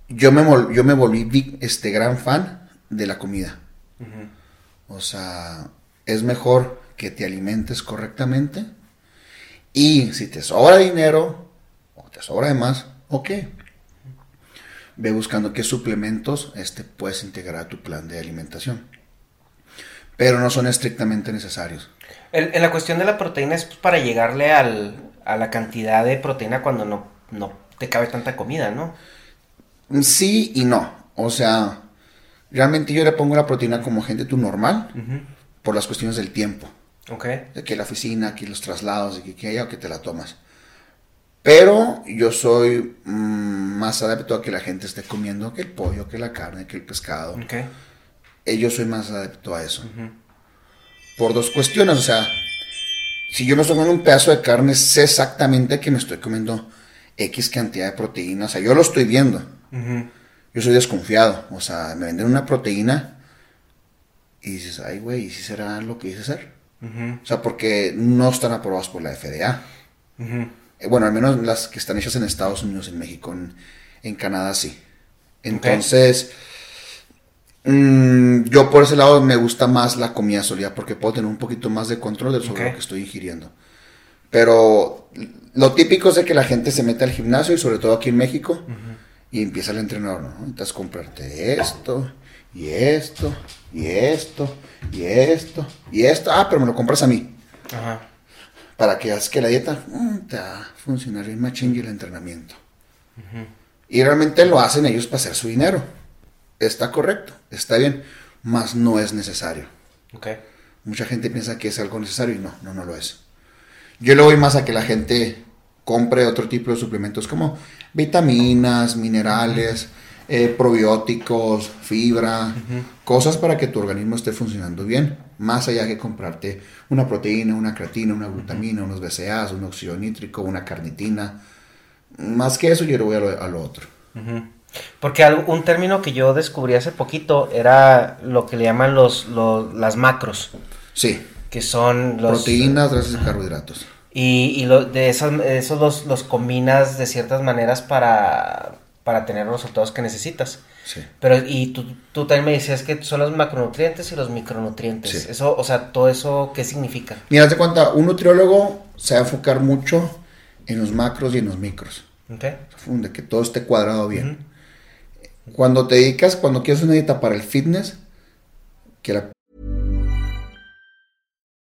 yo me, vol- yo me volví este gran fan de la comida. O sea, es mejor que te alimentes correctamente. Y si te sobra dinero o te sobra de más, ok. Ve buscando qué suplementos este, puedes integrar a tu plan de alimentación. Pero no son estrictamente necesarios. En, en la cuestión de la proteína es para llegarle al, a la cantidad de proteína cuando no, no te cabe tanta comida, ¿no? Sí y no. O sea, realmente yo le pongo la proteína como gente tú normal por las cuestiones del tiempo. Ok. De que la oficina, que los traslados, de que, que haya o que te la tomas. Pero yo soy mm, más adepto a que la gente esté comiendo que el pollo, que la carne, que el pescado. Ok. Eh, yo soy más adepto a eso. Por dos cuestiones. O sea, si yo me estoy comiendo un pedazo de carne, sé exactamente que me estoy comiendo X cantidad de proteína. O sea, yo lo estoy viendo. Yo soy desconfiado. O sea, me venden una proteína y dices, ay, güey, ¿y si será lo que dice ser? O sea, porque no están aprobados por la FDA. Eh, Bueno, al menos las que están hechas en Estados Unidos, en México, en, en Canadá, sí. Entonces, mm, yo por ese lado me gusta más la comida sólida porque puedo tener un poquito más de control de sobre lo que estoy ingiriendo. Pero lo típico es de que la gente se mete al gimnasio y sobre todo aquí en México y empieza el entrenador, ¿no? Entonces comprarte esto y esto y esto y esto y esto. Ah, pero me lo compras a mí Ajá. Para que hagas que la dieta mm, te va a funcionar bien machín y el entrenamiento. Y realmente lo hacen ellos para hacer su dinero. Está correcto, está bien, mas no es necesario. Ok. Mucha gente piensa que es algo necesario y no, no, no lo es. Yo le voy más a que la gente compre otro tipo de suplementos como vitaminas, minerales, eh, probióticos, fibra, cosas para que tu organismo esté funcionando bien. Más allá que comprarte una proteína, una creatina, una glutamina, unos BCAAs, un óxido nítrico, una carnitina. Más que eso, yo le voy a lo, a lo otro. Porque un término que yo descubrí hace poquito era lo que le llaman los, los- las macros, Sí, que son los... proteínas, grasas y carbohidratos. Y, y lo- de esos los, los combinas de ciertas maneras para, para tener los resultados que necesitas. Sí. Pero, y tú, tú también me decías que son los macronutrientes y los micronutrientes. Sí. Eso, o sea, todo eso, ¿qué significa? Mira, de cuenta, un nutriólogo se va a enfocar mucho en los macros y en los micros. ¿Ok? de que todo esté cuadrado bien. Cuando te dedicas, cuando quieres una dieta para el fitness, que la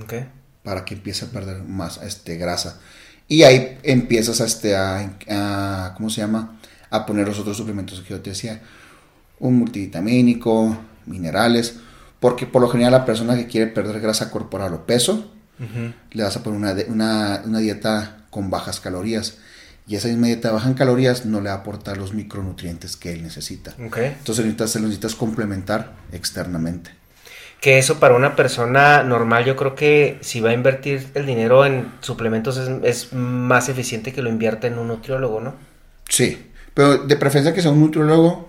¿Ok? para que empiece a perder más este, grasa. Y ahí empiezas a, este, a, a- ¿cómo se llama? A poner los otros suplementos que yo te decía. Un multivitamínico, minerales. Porque por lo general la persona que quiere perder grasa corporal o peso, le vas a poner una, una, una dieta con bajas calorías. Y esa misma dieta baja en calorías no le va a aportar los micronutrientes que él necesita. Entonces necesitas, se lo necesitas complementar externamente. Que eso para una persona normal, yo creo que si va a invertir el dinero en suplementos es, es más eficiente que lo invierta en un nutriólogo, ¿no? Sí, pero de preferencia que sea un nutriólogo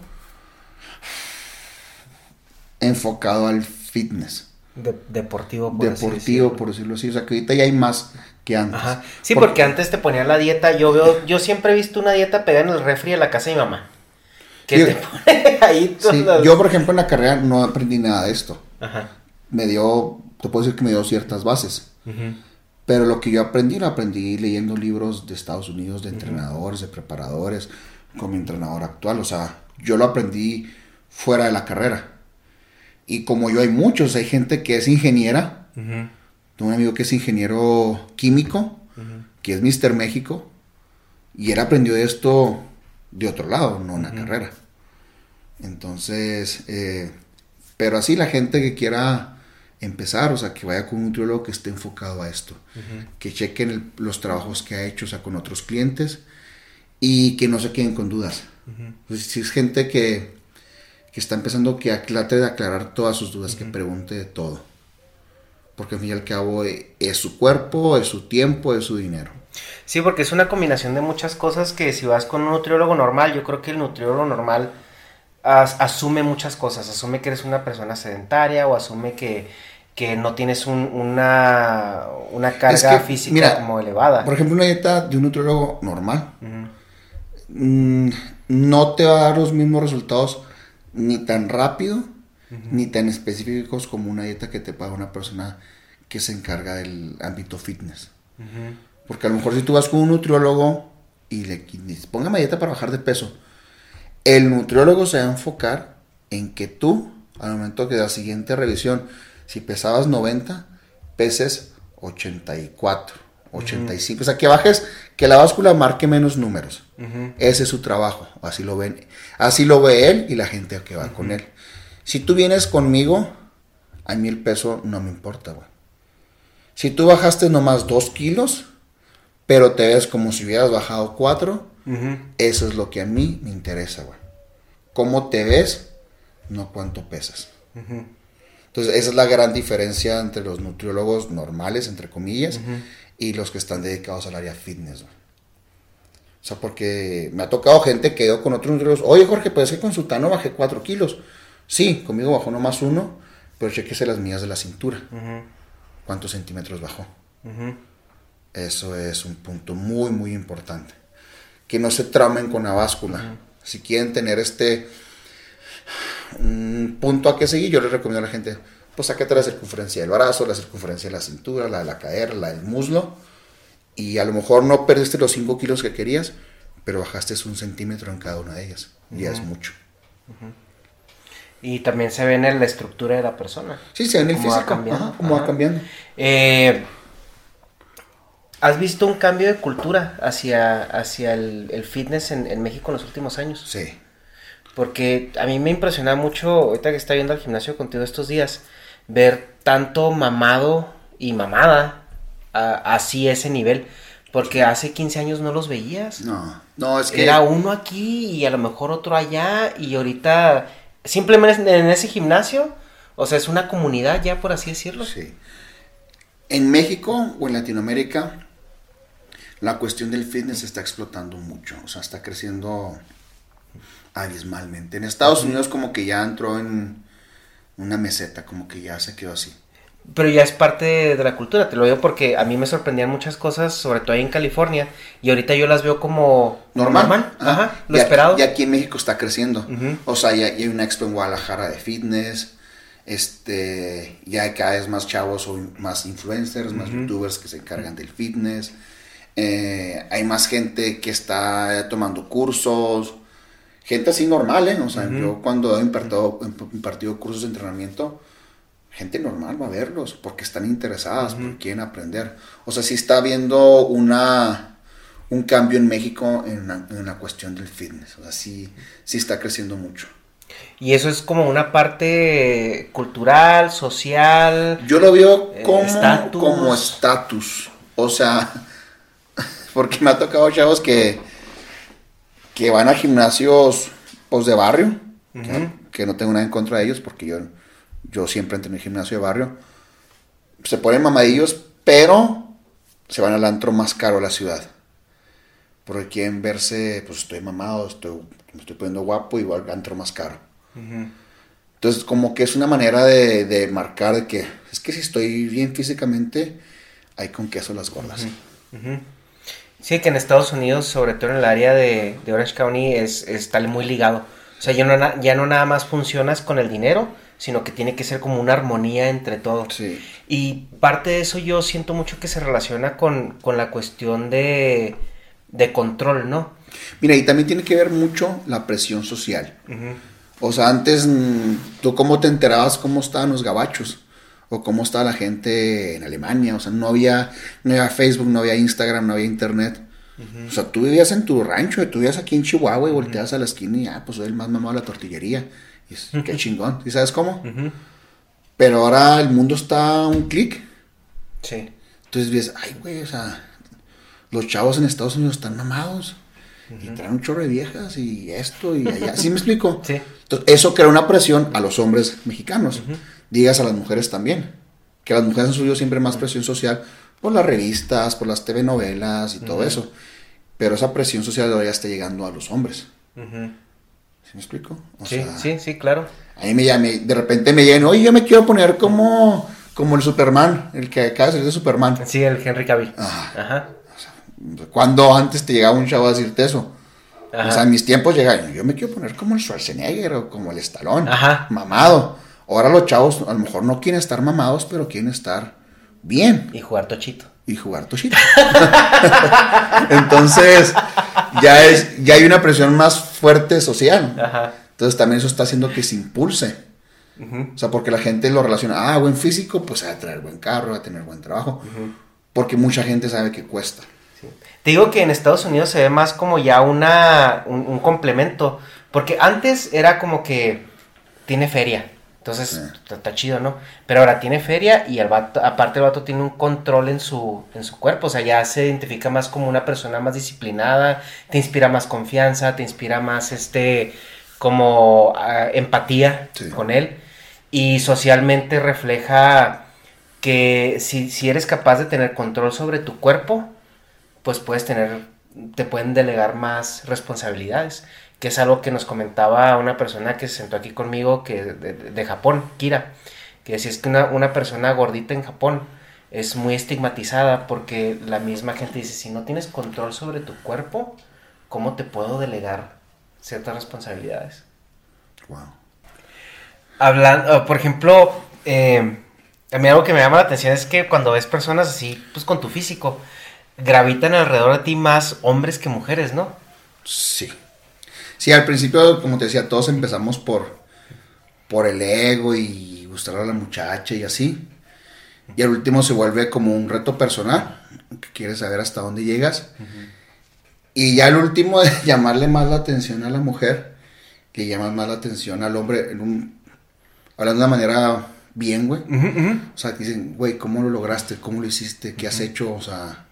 enfocado al fitness. De- deportivo, por deportivo, decirlo. por decirlo así. O sea, que ahorita ya hay más que antes. Ajá. Sí, porque antes te ponían la dieta. Yo veo, yo siempre he visto una dieta pegada en el refri de la casa de mi mamá. Que te pone ahí todas Sí, las- Yo, por ejemplo, en la carrera no aprendí nada de esto. Ajá. Me dio, te puedo decir que me dio ciertas bases. Pero lo que yo aprendí, lo aprendí leyendo libros de Estados Unidos, de entrenadores, de preparadores, con mi entrenador actual. O sea, yo lo aprendí fuera de la carrera. Y como yo hay muchos, hay gente que es ingeniera. Ujú. Tengo un amigo que es ingeniero químico, que es Mr. México. Y él aprendió esto de otro lado, no en la carrera. Entonces, eh, pero así la gente que quiera empezar, o sea, que vaya con un nutriólogo que esté enfocado a esto, que chequen el- los trabajos que ha hecho, o sea, con otros clientes y que no se queden con dudas. Pues, si es gente que, que está empezando, que trate de aclarar todas sus dudas, que pregunte de todo. Porque al fin y al cabo eh, es su cuerpo, es su tiempo, es su dinero. Sí, porque es una combinación de muchas cosas que si vas con un nutriólogo normal, yo creo que el nutriólogo normal as- asume muchas cosas. Asume que eres una persona sedentaria o asume que, que no tienes un- una, una carga que, física mira, como elevada. Por ejemplo, una dieta de un nutriólogo normal mm, no te va a dar los mismos resultados ni tan rápido ni tan específicos como una dieta que te paga una persona que se encarga del ámbito fitness. Porque a lo mejor si tú vas con un nutriólogo y le dices, póngame dieta para bajar de peso, el nutriólogo se va a enfocar en que tú, al momento de la siguiente revisión, si pesabas 90, peses 84, 85. O sea, que bajes, que la báscula marque menos números. Ese es su trabajo. Así lo ven. Así lo ve él y la gente que va con él. Si tú vienes conmigo, a mí el peso no me importa, güey. Si tú bajaste nomás 2 kilos, pero te ves como si hubieras bajado 4, Eso es lo que a mí me interesa, güey. ¿Cómo te ves? No cuánto pesas. Entonces, esa es la gran diferencia entre los nutriólogos normales, entre comillas, y los que están dedicados al área fitness, güey. O sea, porque me ha tocado gente que yo con otros nutriólogos, oye Jorge, pues es que con Sutano bajé 4 kilos. Sí, conmigo bajó nomás uno, pero chequese las mías de la cintura. ¿Cuántos centímetros bajó? Eso es un punto muy, muy importante. Que no se traumen con la báscula. Si quieren tener este un punto a que seguir, yo les recomiendo a la gente, pues sáquete la circunferencia del brazo, la circunferencia de la cintura, la de la cadera, la del muslo. Y a lo mejor no perdiste los 5 kilos que querías, pero bajaste un centímetro en cada una de ellas. Ya es mucho. Y también se ve en la estructura de la persona. Sí, se ve en el Cómo va físico. cambiando. ajá, cómo va Ajá. cambiando. Eh, ¿Has visto un cambio de cultura hacia, hacia el, el fitness en, en México en los últimos años? Sí. Porque a mí me impresiona mucho, ahorita que está yendo al gimnasio contigo estos días, ver tanto mamado y mamada a- así ese nivel. Porque hace 15 años no los veías. No, no, es que... Era uno aquí y a lo mejor otro allá y ahorita simplemente en ese gimnasio, o sea, es una comunidad ya por así decirlo. Sí. En México o en Latinoamérica, la cuestión del fitness se está explotando mucho, o sea, está creciendo abismalmente. En Estados Unidos como que ya entró en una meseta, como que ya se quedó así. Pero ya es parte de, la cultura, te lo digo porque a mí me sorprendían muchas cosas, sobre todo ahí en California, y ahorita yo las veo como Normal. Ajá, lo Y aquí- esperado. Y aquí en México está creciendo. O sea, ya, ya hay una expo en Guadalajara de fitness. Este, ya hay cada vez más chavos o más influencers, más youtubers que se encargan del fitness. Eh, hay más gente que está tomando cursos. Gente así normal, ¿eh? O sea, yo cuando he impartido, impartido cursos de entrenamiento, gente normal va a verlos porque están interesadas, porque quieren aprender. O sea, sí está habiendo una, un cambio en México en la, en la cuestión del fitness. O sea, sí, sí está creciendo mucho. Y eso es como una parte cultural, social. Yo lo veo Eh, como estatus. como estatus. O sea, porque me ha tocado chavos que, que van a gimnasios pues, de barrio, que, que no tengo nada en contra de ellos, porque yo, yo siempre entro en el gimnasio de barrio. Se ponen mamadillos, pero se van al antro más caro de la ciudad. Porque quieren verse, pues estoy mamado, estoy, me estoy poniendo guapo, igual antro más caro. Entonces, como que es una manera de, de marcar de que es que si estoy bien físicamente, hay con queso las gordas. Sí, que en Estados Unidos, sobre todo en el área de, de Orange County, es, está muy ligado. O sea, ya no, na- ya no nada más funcionas con el dinero, sino que tiene que ser como una armonía entre todo. Sí. Y parte de eso yo siento mucho que se relaciona con, con la cuestión de, de control, ¿no? Mira, y también tiene que ver mucho la presión social. O sea, antes, mm, ¿tú cómo te enterabas cómo estaban los gabachos? O cómo estaba la gente en Alemania. O sea, no había, no había Facebook, no había Instagram, no había Internet. O sea, tú vivías en tu rancho, tú vivías aquí en Chihuahua y volteas a la esquina y, ah, pues soy el más mamado de la tortillería. Y es, qué chingón. ¿Y sabes cómo? Pero ahora el mundo está a un clic. Sí. Entonces ves, ay, güey, o sea, los chavos en Estados Unidos están mamados. Y traen un chorro de viejas y esto y allá. ¿Sí me explico? Sí. Entonces, eso crea una presión a los hombres mexicanos. Digas a las mujeres también. Que las mujeres han subido siempre más presión social por las revistas, por las TV novelas y todo eso. Pero esa presión social ahora ya está llegando a los hombres. ¿Sí me explico? O Sí, sea, sí, sí, claro. a mí me llame, de repente me lleno, oye, yo me quiero poner como, como el Superman, el que acaba de salir de Superman. Sí, el Henry Cavill. Ah. Ajá. Cuando antes te llegaba un chavo a decirte eso? Ajá. O sea, en mis tiempos llegaba, yo me quiero poner como el Schwarzenegger o como el Stallone, Ajá. mamado. Ahora los chavos a lo mejor no quieren estar mamados, pero quieren estar bien Y jugar tochito. y jugar toshito. Entonces, ya es, ya hay una presión más fuerte social. Ajá. Entonces también eso está haciendo que se impulse. O sea, porque la gente lo relaciona, ah, buen físico, pues va a traer buen carro, va a tener buen trabajo. Porque mucha gente sabe que cuesta. Te digo que en Estados Unidos se ve más como ya una, un, un complemento. Porque antes era como que tiene feria. Entonces Sí. está, chido, ¿no? Pero ahora tiene feria y el vato, aparte el vato tiene un control en su, en su cuerpo. O sea, ya se identifica más como una persona más disciplinada, te inspira más confianza, te inspira más este como ah, empatía Sí. con él. Y socialmente refleja que si, si eres capaz de tener control sobre tu cuerpo, pues puedes tener, te pueden delegar más responsabilidades, que es algo que nos comentaba una persona que se sentó aquí conmigo que de, Japón, Kira, que decía es que una, una persona gordita en Japón es muy estigmatizada porque la misma gente dice, si no tienes control sobre tu cuerpo, ¿cómo te puedo delegar ciertas responsabilidades? Wow. Hablando, por ejemplo, eh, a mí algo que me llama la atención es que cuando ves personas así, pues con tu físico, gravitan alrededor de ti más hombres que mujeres, ¿no? Sí. Sí, al principio, como te decía, todos empezamos por, por el ego y gustar a la muchacha y así. Y al último se vuelve como un reto personal, que quieres saber hasta dónde llegas. Y ya el último de llamarle más la atención a la mujer, que llama más la atención al hombre, en un, hablando de una manera bien, güey. O sea, dicen, güey, ¿cómo lo lograste? ¿Cómo lo hiciste? ¿Qué has hecho? O sea,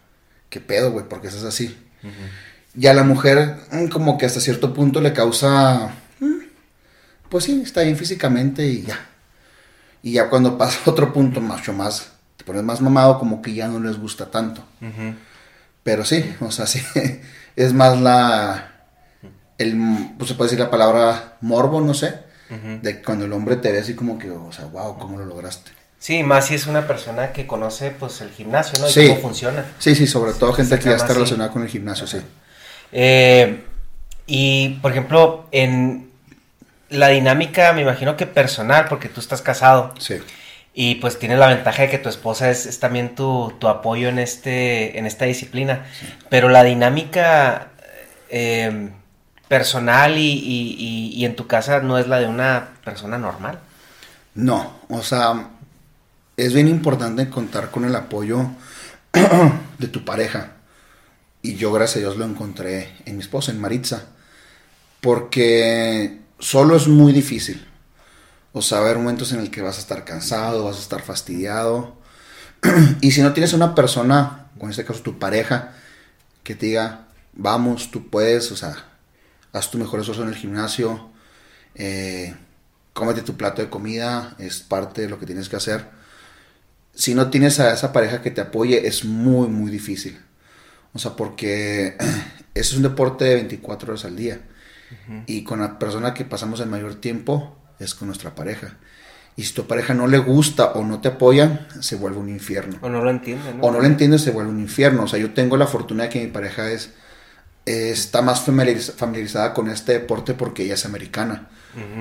¿qué pedo, güey? ¿Por qué estás así? Y a la mujer, mm, como que hasta cierto punto le causa. mm, Pues sí, está bien físicamente y ya. Y ya cuando pasa otro punto, mucho más. Te pones más mamado, como que ya no les gusta tanto. Pero sí, o sea, sí. Es más la. El, pues se puede decir la palabra morbo, no sé. De cuando el hombre te ve así como que, o sea, wow, ¿cómo lo lograste? Sí, más si es una persona que conoce pues el gimnasio, ¿no? Y Sí. cómo funciona. Sí, sí, sobre todo gente que ya está relacionada con el gimnasio, sí. Eh, y, por ejemplo, en la dinámica, me imagino que personal, porque tú estás casado. Sí. Y pues tienes la ventaja de que tu esposa es, es también tu, tu apoyo en, este, en esta disciplina. Pero la dinámica eh, personal y, y- y- y en tu casa no es la de una persona normal. No, o sea, es bien importante contar con el apoyo de tu pareja. Y yo, gracias a Dios, lo encontré en mi esposa, en Maritza. Porque solo es muy difícil. O sea, haber momentos en el que vas a estar cansado, vas a estar fastidiado. y si no tienes una persona, o en este caso tu pareja, que te diga, vamos, tú puedes, o sea, haz tu mejor esfuerzo en el gimnasio, eh, cómete tu plato de comida, es parte de lo que tienes que hacer. Si no tienes a esa pareja que te apoye, es muy, muy difícil. O sea, porque es un deporte de 24 horas al día. Y con la persona que pasamos el mayor tiempo es con nuestra pareja. Y si tu pareja no le gusta o no te apoya, se vuelve un infierno. O no lo entiende, ¿no? O no lo entiende, se vuelve un infierno. O sea, yo tengo la fortuna de que mi pareja es está más familiarizada con este deporte porque ella es americana.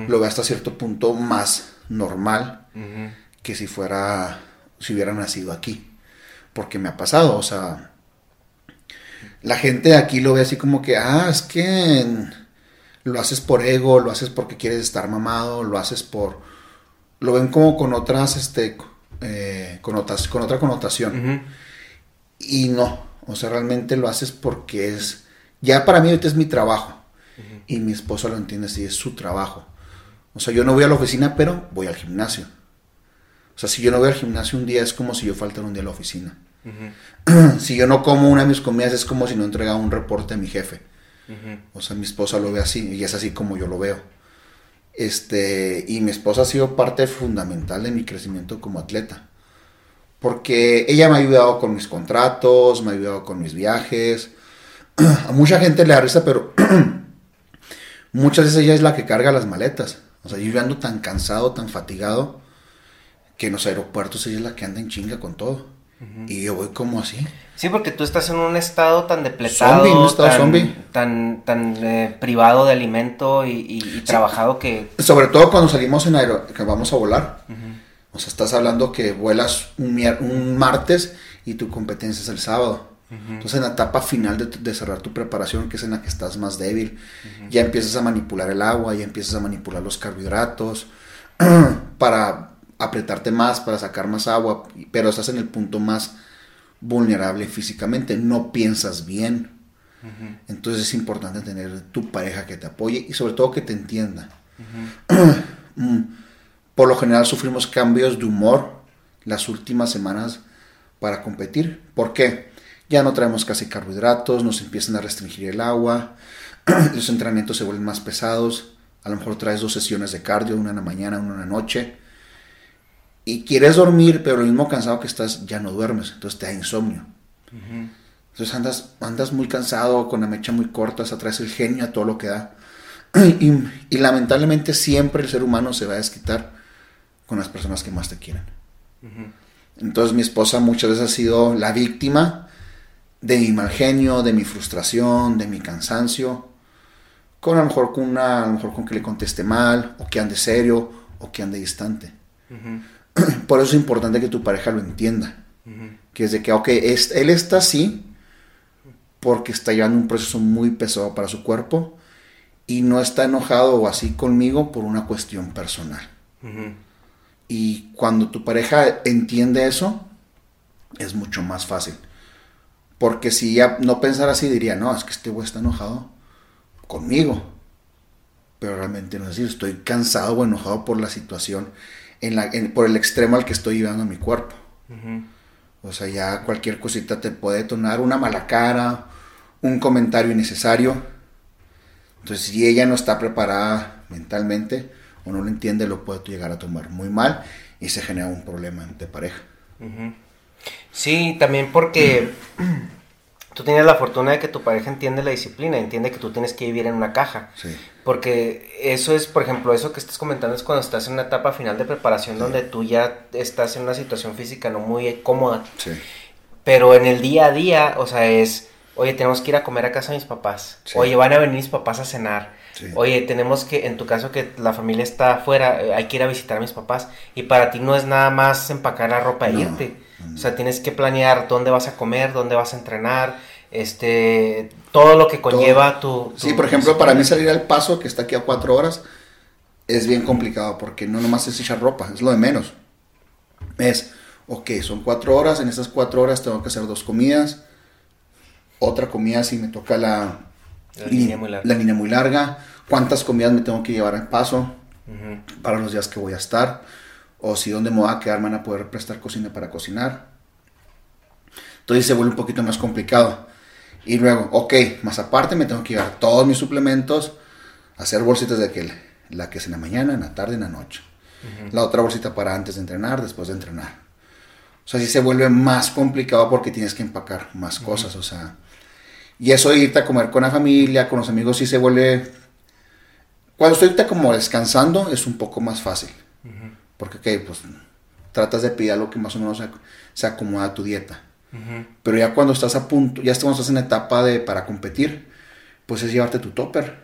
Lo ve hasta cierto punto más normal que si fuera, si hubiera nacido aquí. Porque me ha pasado, o sea, la gente de aquí lo ve así como que, ah, es que lo haces por ego, lo haces porque quieres estar mamado, lo haces por... Lo ven como con otras, este, eh, con, otras, con otra connotación. Y no, o sea, realmente lo haces porque es ya para mí ahorita es mi trabajo. Y mi esposa lo entiende así, es su trabajo. O sea, yo no voy a la oficina, pero voy al gimnasio. O sea, si yo no voy al gimnasio un día es como si yo faltara un día a la oficina. si yo no como una de mis comidas es como si no entregara un reporte a mi jefe. O sea, mi esposa lo ve así y es así como yo lo veo. Este, y mi esposa ha sido parte fundamental de mi crecimiento como atleta. Porque ella me ha ayudado con mis contratos, me ha ayudado con mis viajes, a mucha gente le da risa, pero muchas veces ella es la que carga las maletas. O sea, yo ando tan cansado, tan fatigado, que en los aeropuertos ella es la que anda en chinga con todo. Y yo voy como así. Sí, porque tú estás en un estado tan depletado, tan, tan, eh, privado de alimento y, trabajado que... Sobre todo cuando salimos en aero, que vamos a volar. O sea, estás hablando que vuelas un, un martes y tu competencia es el sábado. Entonces en la etapa final de, cerrar tu preparación, que es en la que estás más débil, ya empiezas a manipular el agua, ya empiezas a manipular los carbohidratos para apretarte más, para sacar más agua, pero estás en el punto más vulnerable físicamente, no piensas bien. Entonces es importante tener tu pareja que te apoye y sobre todo que te entienda. Mm. Por lo general sufrimos cambios de humor las últimas semanas para competir. ¿Por qué? ya no traemos casi carbohidratos, nos empiezan a restringir el agua, los entrenamientos se vuelven más pesados, a lo mejor traes dos sesiones de cardio, una en la mañana, una en la noche, y quieres dormir, pero lo mismo cansado que estás, ya no duermes, entonces te da insomnio. Entonces andas, andas muy cansado, con la mecha muy corta, se traes el genio a todo lo que da. Y, lamentablemente siempre el ser humano se va a desquitar con las personas que más te quieren. Entonces mi esposa muchas veces ha sido la víctima de mi mal genio, de mi frustración, de mi cansancio, con a lo mejor con una, a lo mejor con que le conteste mal, o que ande serio, o que ande distante. Por eso es importante que tu pareja lo entienda. Que es de que, ok, él está así porque está llevando un proceso muy pesado para su cuerpo y no está enojado o así conmigo por una cuestión personal. Y cuando tu pareja entiende eso, es mucho más fácil. Porque si ya no pensara así, diría, no, es que este güey está enojado conmigo. Pero realmente no es así, estoy cansado o enojado por la situación, en la, por el extremo al que estoy llevando mi cuerpo. O sea, ya cualquier cosita te puede detonar una mala cara, un comentario innecesario. Entonces, si ella no está preparada mentalmente o no lo entiende, lo puede llegar a tomar muy mal y se genera un problema de pareja. Sí, también porque tú tienes la fortuna de que tu pareja entiende la disciplina, entiende que tú tienes que vivir en una caja. Sí. Porque eso es, por ejemplo, eso que estás comentando es cuando estás en una etapa final de preparación donde tú ya estás en una situación física no muy cómoda. Sí. Pero en el día a día, o sea, es, oye, tenemos que ir a comer a casa de mis papás. Oye, van a venir mis papás a cenar. Oye, tenemos que, en tu caso que la familia está afuera, eh, hay que ir a visitar a mis papás. Y para ti no es nada más empacar la ropa e irte o sea, tienes que planear dónde vas a comer, dónde vas a entrenar, este, todo lo que conlleva tu, Sí, por ejemplo, para mí salir al paso, que está aquí a cuatro horas, es bien complicado porque no nomás es echar ropa, es lo de menos. Es, ok, son cuatro horas, en esas cuatro horas tengo que hacer dos comidas, otra comida si me toca la, La Y línea muy larga. La línea muy larga. ¿Cuántas comidas me tengo que llevar al paso? Para los días que voy a estar. O si dónde me voy a quedar, me van a poder prestar cocina para cocinar. Entonces se vuelve un poquito más complicado. Y luego, ok, más aparte me tengo que llevar todos mis suplementos, hacer bolsitas de que la que es en la mañana, en la tarde, en la noche. La otra bolsita para antes de entrenar, después de entrenar. O sea, sí se vuelve más complicado porque tienes que empacar más cosas, o sea. Y eso de irte a comer con la familia, con los amigos, sí se vuelve... Cuando estoy ahorita como descansando es un poco más fácil. Porque, ok, pues tratas de pedir algo que más o menos se, se acomoda a tu dieta. Pero ya cuando estás a punto, ya estás en etapa de para competir, pues es llevarte tu topper.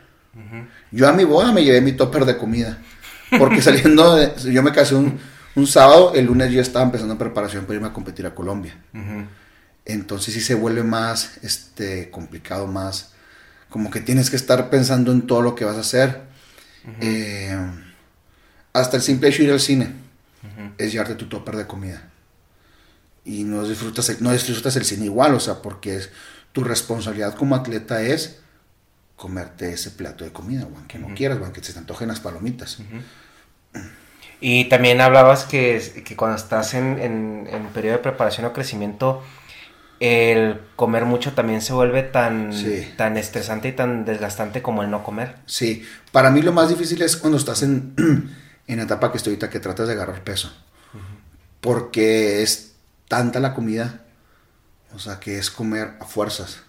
Yo a mi boda me llevé mi topper de comida. Porque saliendo de, yo me casé un, un sábado, el lunes yo estaba empezando preparación para irme a competir a Colombia. Entonces sí se vuelve más este, complicado, más como que tienes que estar pensando en todo lo que vas a hacer. Eh, hasta el simple hecho de ir al cine es llevarte tu topper de comida. Y no disfrutas, el, no disfrutas el cine igual, o sea, porque es, tu responsabilidad como atleta es comerte ese plato de comida, o aunque no quieras, o aunque se te antojen las palomitas. Y también hablabas que, que cuando estás en, en, en, periodo de preparación o crecimiento, el comer mucho también se vuelve tan, Sí. tan estresante y tan desgastante como el no comer. Sí, para mí lo más difícil es cuando estás en, en la etapa que estoy ahorita, que tratas de agarrar peso. Porque es tanta la comida, o sea, que es comer a fuerzas.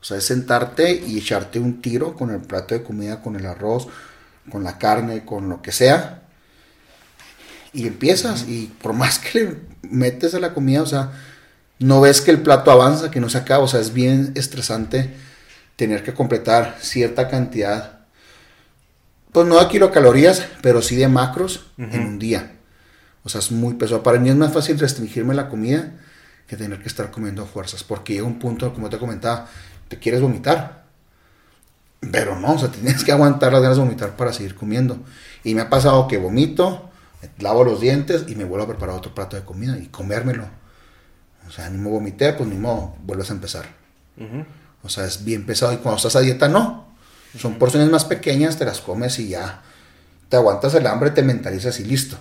O sea, es sentarte y echarte un tiro con el plato de comida, con el arroz, con la carne, con lo que sea. Y empiezas, y por más que le metes a la comida, o sea, no ves que el plato avanza, que no se acaba. O sea, es bien estresante tener que completar cierta cantidad, pues no de kilocalorías, pero sí de macros en un día. O sea, es muy pesado. Para mí es más fácil restringirme la comida que tener que estar comiendo a fuerzas, porque llega un punto, como te comentaba, te quieres vomitar. Pero no, o sea, tienes que aguantar las ganas de vomitar para seguir comiendo. Y me ha pasado que vomito, lavo los dientes y me vuelvo a preparar otro plato de comida y comérmelo. O sea, ni me vomité, pues ni modo, vuelves a empezar. O sea, es bien pesado. Y cuando estás a dieta, no. Son porciones más pequeñas, te las comes y ya. Te aguantas el hambre, te mentalizas y listo.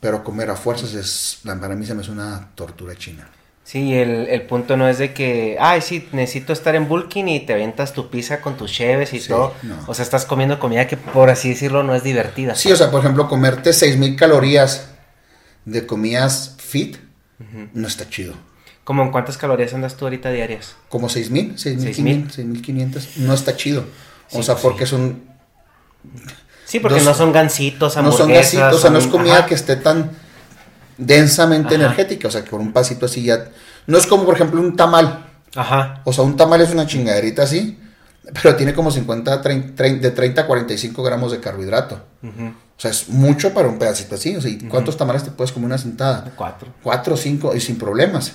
Pero comer a fuerzas es, para mí se me hace una tortura china. Sí, el, el punto no es de que, ay, sí, necesito estar en bulking y te avientas tu pizza con tus cheves y Sí, todo. no. O sea, estás comiendo comida que, por así decirlo, no es divertida. Sí, o sea, por ejemplo, comerte 6000 calorías de comidas fit no está chido. ¿Cómo en cuántas calorías andas tú ahorita diarias? Como 6000, 6,000. 6500, 6500, no está chido. O Sí, sea, porque sí. son Sí, porque Dos- no son gancitos, no son gasitos, o sea, no es comida ajá. que esté tan densamente Ajá. energética, o sea, que por un pasito así ya no es como por ejemplo un tamal. Ajá. O sea, un tamal es una chingaderita así, pero tiene como 50, 30, de 30 a 45 gramos de carbohidrato. O sea, es mucho para un pedacito así. O sea, ¿y ¿cuántos tamales te puedes comer una sentada? Cuatro. Cuatro cinco y sin problemas.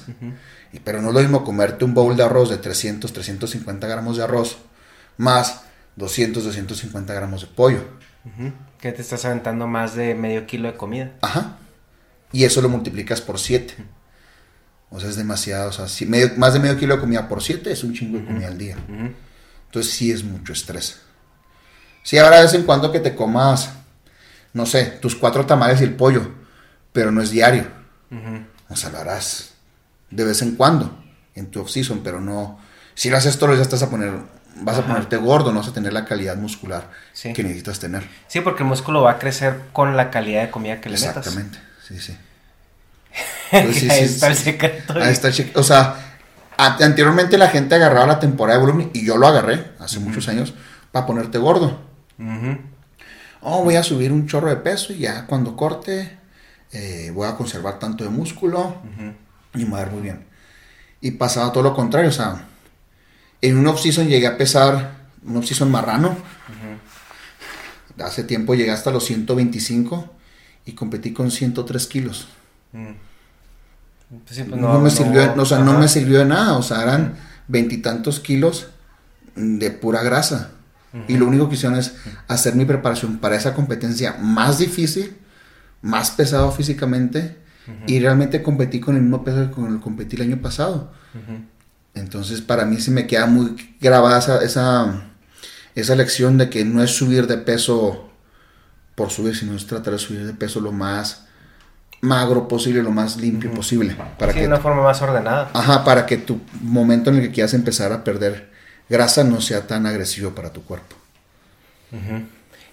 Y- pero no es lo mismo comerte un bowl de arroz de 300, 350 gramos de arroz más 200, 250 gramos de pollo. Que te estás aventando más de medio kilo de comida. Ajá. Y eso lo multiplicas por 7. O sea, es demasiado. O sea, si medio- más de medio kilo de comida por 7 es un chingo de comida al día. Entonces sí es mucho estrés. Sí, habrá de vez en cuando que te comas, no sé, tus cuatro tamales y el pollo, pero no es diario. O sea, lo harás de vez en cuando en tu off-season, pero no. Si lo haces todos los días, estás a poner, vas a ponerte gordo, no vas a tener la calidad muscular Sí. que necesitas tener. Sí, porque el músculo va a crecer con la calidad de comida que le metas. Exactamente, sí, sí. Ahí Pues sí, está sí. Ahí está el. O sea, anteriormente la gente agarraba la temporada de volumen y yo lo agarré hace muchos años para ponerte gordo. Ujú. Oh, voy a subir un chorro de peso y ya cuando corte eh, voy a conservar tanto de músculo y me va a ver muy bien. Y pasaba todo lo contrario, o sea, en un off-season llegué a pesar, un off-season marrano. Hace tiempo llegué hasta los 125 y competí con 103 kilos. Pues sí, pues no, me sirvió, o sea, no me sirvió de nada, o sea, eran veintitantos kilos de pura grasa. Y lo único que hicieron es hacer mi preparación para esa competencia más difícil, más pesado físicamente, y realmente competí con el mismo peso que con el que competí el año pasado. Entonces para mí sí me queda muy grabada esa, esa, esa lección de que no es subir de peso por subir, sino es tratar de subir de peso lo más magro posible, lo más limpio posible. Para Sí, que, de una forma más ordenada. ajá, para que tu momento en el que quieras empezar a perder grasa no sea tan agresivo para tu cuerpo.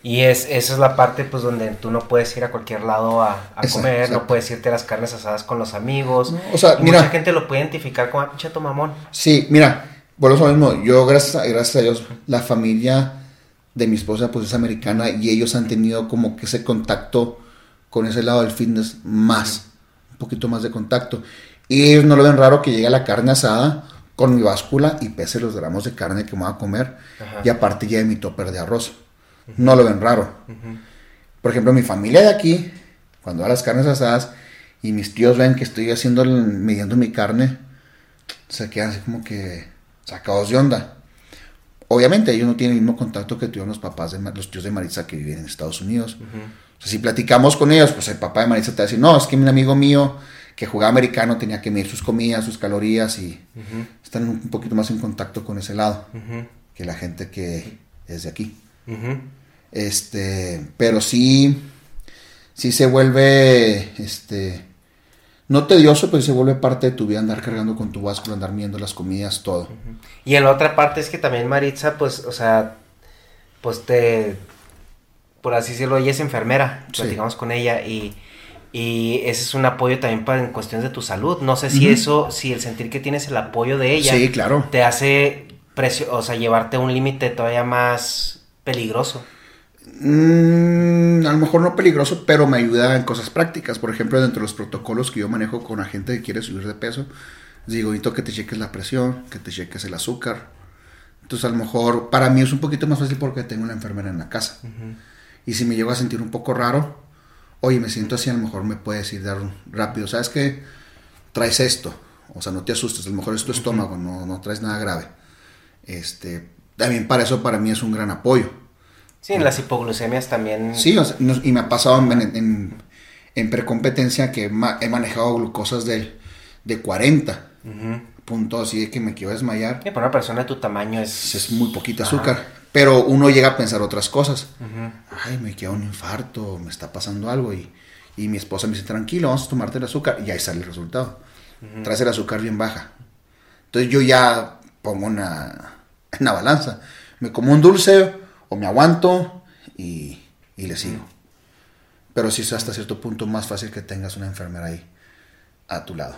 Y es, esa es la parte pues donde tú no puedes ir a cualquier lado a, a Exacto, comer, exacto. no puedes irte a las carnes asadas con los amigos. No, o sea, Y mira- mucha gente lo puede identificar como "Ah, tu mamón. Sí, mira, volvemos a lo mismo. Yo, gracias a, gracias a Dios, la familia de mi esposa pues es americana y ellos han tenido como que ese contacto con ese lado del fitness más, un poquito más de contacto. Y ellos no lo ven raro que llegue la carne asada con mi báscula y pese los gramos de carne que me voy a comer y aparte lleve mi topper de arroz. No lo ven raro. Por ejemplo, mi familia de aquí, cuando va a las carnes asadas y mis tíos ven que estoy haciendo, midiendo mi carne, se quedan así como que sacados de onda. Obviamente ellos no tienen el mismo contacto que tuvieron los papás de los tíos de Maritza que viven en Estados Unidos. O sea, si platicamos con ellos, pues el papá de Maritza te va a decir, no, es que un amigo mío que jugaba americano tenía que medir sus comidas, sus calorías y están un poquito más en contacto con ese lado que la gente que es de aquí. Este, pero sí, sí se vuelve, este, no tedioso, pero se vuelve parte de tu vida andar cargando con tu báscula, andar midiendo las comidas, todo. Y en la otra parte es que también Maritza, pues, o sea, pues te, por así decirlo, ella es enfermera, Sí. platicamos con ella y, y ese es un apoyo también para en cuestiones de tu salud. No sé si eso, si el sentir que tienes el apoyo de ella Sí, claro. te hace precio, o sea, llevarte a un límite todavía más peligroso. Mm, a lo mejor no peligroso, pero me ayuda en cosas prácticas. Por ejemplo, dentro de los protocolos que yo manejo con la gente que quiere subir de peso, digo, necesito que te cheques la presión, que te cheques el azúcar. Entonces, a lo mejor para mí es un poquito más fácil porque tengo una enfermera en la casa. Y si me llego a sentir un poco raro, oye, me siento así, a lo mejor me puedes decir dar un- rápido, ¿sabes qué? Traes esto. O sea, no te asustes, a lo mejor es tu estómago, no, no traes nada grave. Este, también para eso para mí es un gran apoyo. Sí, en las hipoglucemias también. Sí, o sea, no- y me ha pasado en, en, en precompetencia que he manejado glucosas de, de 40 puntos, así de que me quiero desmayar. Sí, para una persona de tu tamaño es... Es muy poquito azúcar. Pero uno llega a pensar otras cosas. Ay, me queda un infarto, me está pasando algo. Y, y mi esposa me dice, tranquilo, vamos a tomarte el azúcar. Y ahí sale el resultado. Traes el azúcar bien baja. Entonces yo ya pongo una, una balanza. Me como un dulce o me aguanto y, y le sigo. Pero sí es hasta cierto punto más fácil que tengas una enfermera ahí a tu lado.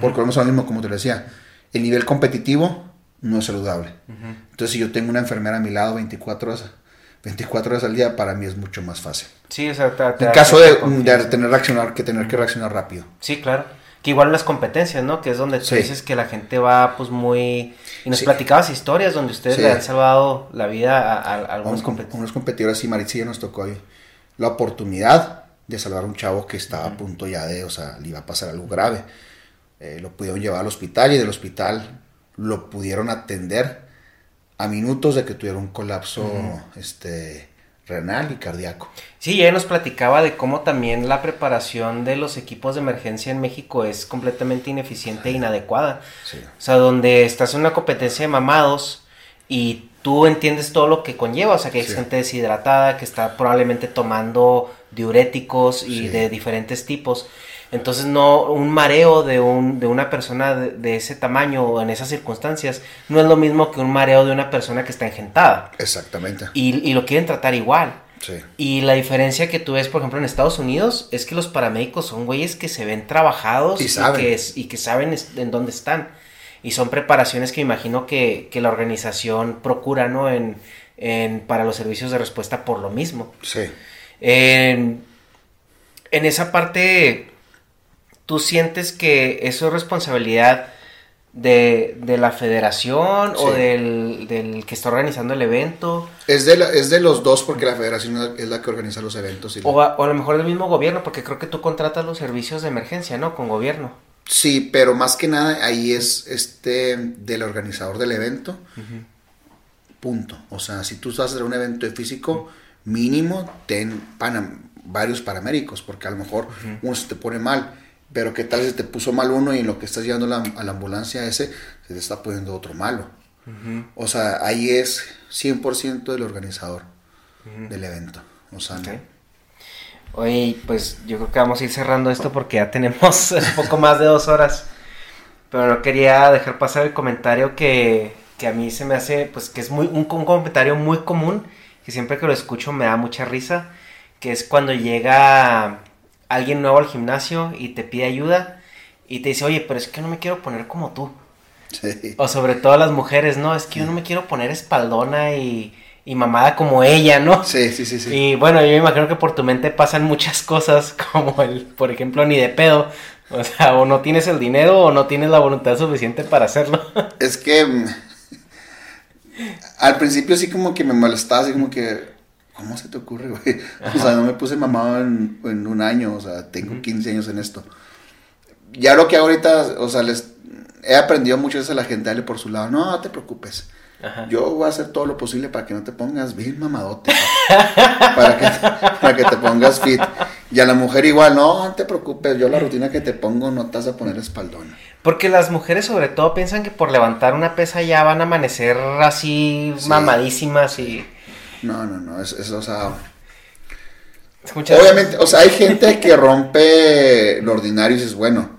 Porque vamos a lo mismo, como te lo decía, el nivel competitivo no es saludable. Entonces, si yo tengo una enfermera a mi lado 24 horas, 24 horas al día, para mí es mucho más fácil. Sí, o sea, te- te En caso de, de tener, reaccionar, que tener que reaccionar rápido. Sí, claro. Que igual las competencias, ¿no? Que es donde tú Sí. dices que la gente va pues muy... Y nos Sí. platicabas historias donde ustedes Sí. le han salvado la vida a, a- algunos unos, com- competidores. unos competidores y Maritza ya nos tocó ahí la oportunidad de salvar a un chavo que estaba a punto ya de, o sea, le iba a pasar algo grave. Eh, lo pudieron llevar al hospital y del hospital lo pudieron atender a minutos de que tuviera un colapso este, renal y cardíaco. Sí, ella nos platicaba de cómo también la preparación de los equipos de emergencia en México es completamente ineficiente e inadecuada. Sí. O sea, donde estás en una competencia de mamados y tú entiendes todo lo que conlleva, o sea, que hay Sí. gente deshidratada que está probablemente tomando diuréticos y Sí. de diferentes tipos. Entonces, no, un mareo de, un, de una persona de, de ese tamaño o en esas circunstancias no es lo mismo que un mareo de una persona que está engentada. Exactamente. Y, y lo quieren tratar igual. Sí. Y la diferencia que tú ves, por ejemplo, en Estados Unidos es que los paramédicos son güeyes que se ven trabajados Y saben. que, es- y que saben en dónde están. Y son preparaciones que imagino que, que la organización procura, ¿no? En, en- para los servicios de respuesta por lo mismo. Sí. En, en esa parte, ¿tú sientes que eso es responsabilidad de, de la federación o del, del que está organizando el evento? Es de, la- es de los dos porque la federación es la- que organiza los eventos. y la- O a, o a lo mejor del mismo gobierno, porque creo que tú contratas los servicios de emergencia, ¿no? Con gobierno. Sí, pero más que nada ahí es este del organizador del evento. Punto. O sea, si tú vas a hacer un evento de físico, mínimo ten pana- varios paramédicos, porque a lo mejor uno se te pone mal. Pero qué tal si te puso mal uno y en lo que estás llevando a la, a la ambulancia ese, se te está poniendo otro malo. O sea, ahí es 100% del organizador del evento. O sea, Ok. Oye, pues yo creo que vamos a ir cerrando esto porque ya tenemos un poco más de dos horas. Pero no quería dejar pasar el comentario que, que a mí se me hace, pues que es muy un, un comentario muy común, que siempre que lo escucho me da mucha risa, que es cuando llega alguien nuevo al gimnasio y te pide ayuda y te dice, oye, pero es que no me quiero poner como tú. sí. O sobre todo las mujeres, ¿no? Es que yo no me quiero poner espaldona y, y mamada como ella, ¿no? Sí, sí, sí, sí. Y bueno, yo me imagino que por tu mente pasan muchas cosas, como el, por ejemplo, ni de pedo. O sea, o no tienes el dinero o no tienes la voluntad suficiente para hacerlo. Es que mm, al principio sí como que me molestaba, así como que, ¿cómo se te ocurre, güey? O sea, no me puse mamado en, en un año, o sea, tengo 15 años en esto. Ya lo que ahorita, o sea, les he aprendido mucho eso a la gente, dale por su lado, no, no te preocupes. Ajá. Yo voy a hacer todo lo posible para que no te pongas bien mamadote. pa- para, que, para que te pongas fit. Y a la mujer igual, no, no te preocupes, yo la rutina que te pongo no te vas a poner espaldona. Porque las mujeres sobre todo piensan que por levantar una pesa ya van a amanecer así Sí. mamadísimas y... No, no, no, es, es, o sea, Muchas- Obviamente, o sea, hay gente que rompe lo ordinario y dices, bueno,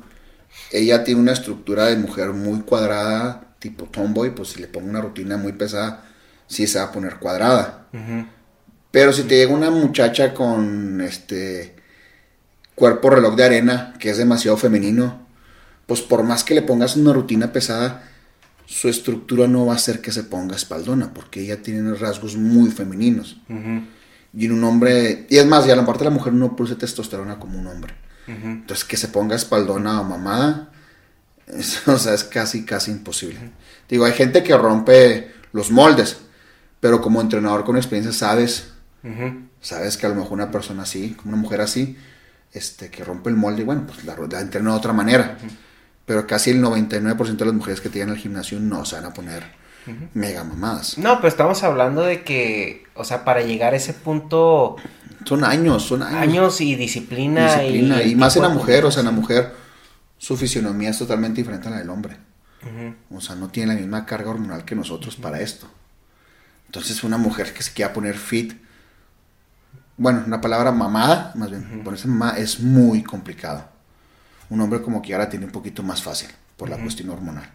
ella tiene una estructura de mujer muy cuadrada, tipo tomboy, pues si le pongo una rutina muy pesada, sí se va a poner cuadrada. Pero si te llega una muchacha con este cuerpo reloj de arena, que es demasiado femenino, pues por más que le pongas una rutina pesada, su estructura no va a hacer que se ponga espaldona, porque ella tiene rasgos muy femeninos. Y en un hombre, y es más, y a la parte de la mujer no produce testosterona como un hombre. Entonces, que se ponga espaldona o mamada, es- o sea, es casi, casi imposible. Digo, hay gente que rompe los moldes, pero como entrenador con experiencia sabes, sabes que a lo mejor una persona así, como una mujer así, este, que rompe el molde, bueno, pues la, la entrena de otra manera. Pero casi el 99% de las mujeres que te llegan al gimnasio no se van a poner mega mamadas. No, pero estamos hablando de que, o sea, para llegar a ese punto, Son años, son años. años y disciplina. disciplina. y, Y, más en la mujer, o sea, en la mujer, su fisionomía es totalmente diferente a la del hombre. O sea, no tiene la misma carga hormonal que nosotros para esto. Entonces, una mujer que se quiera poner fit, bueno, la palabra mamada, más bien, ponerse mamada es muy complicado. Un hombre como que ahora tiene un poquito más fácil por la cuestión hormonal.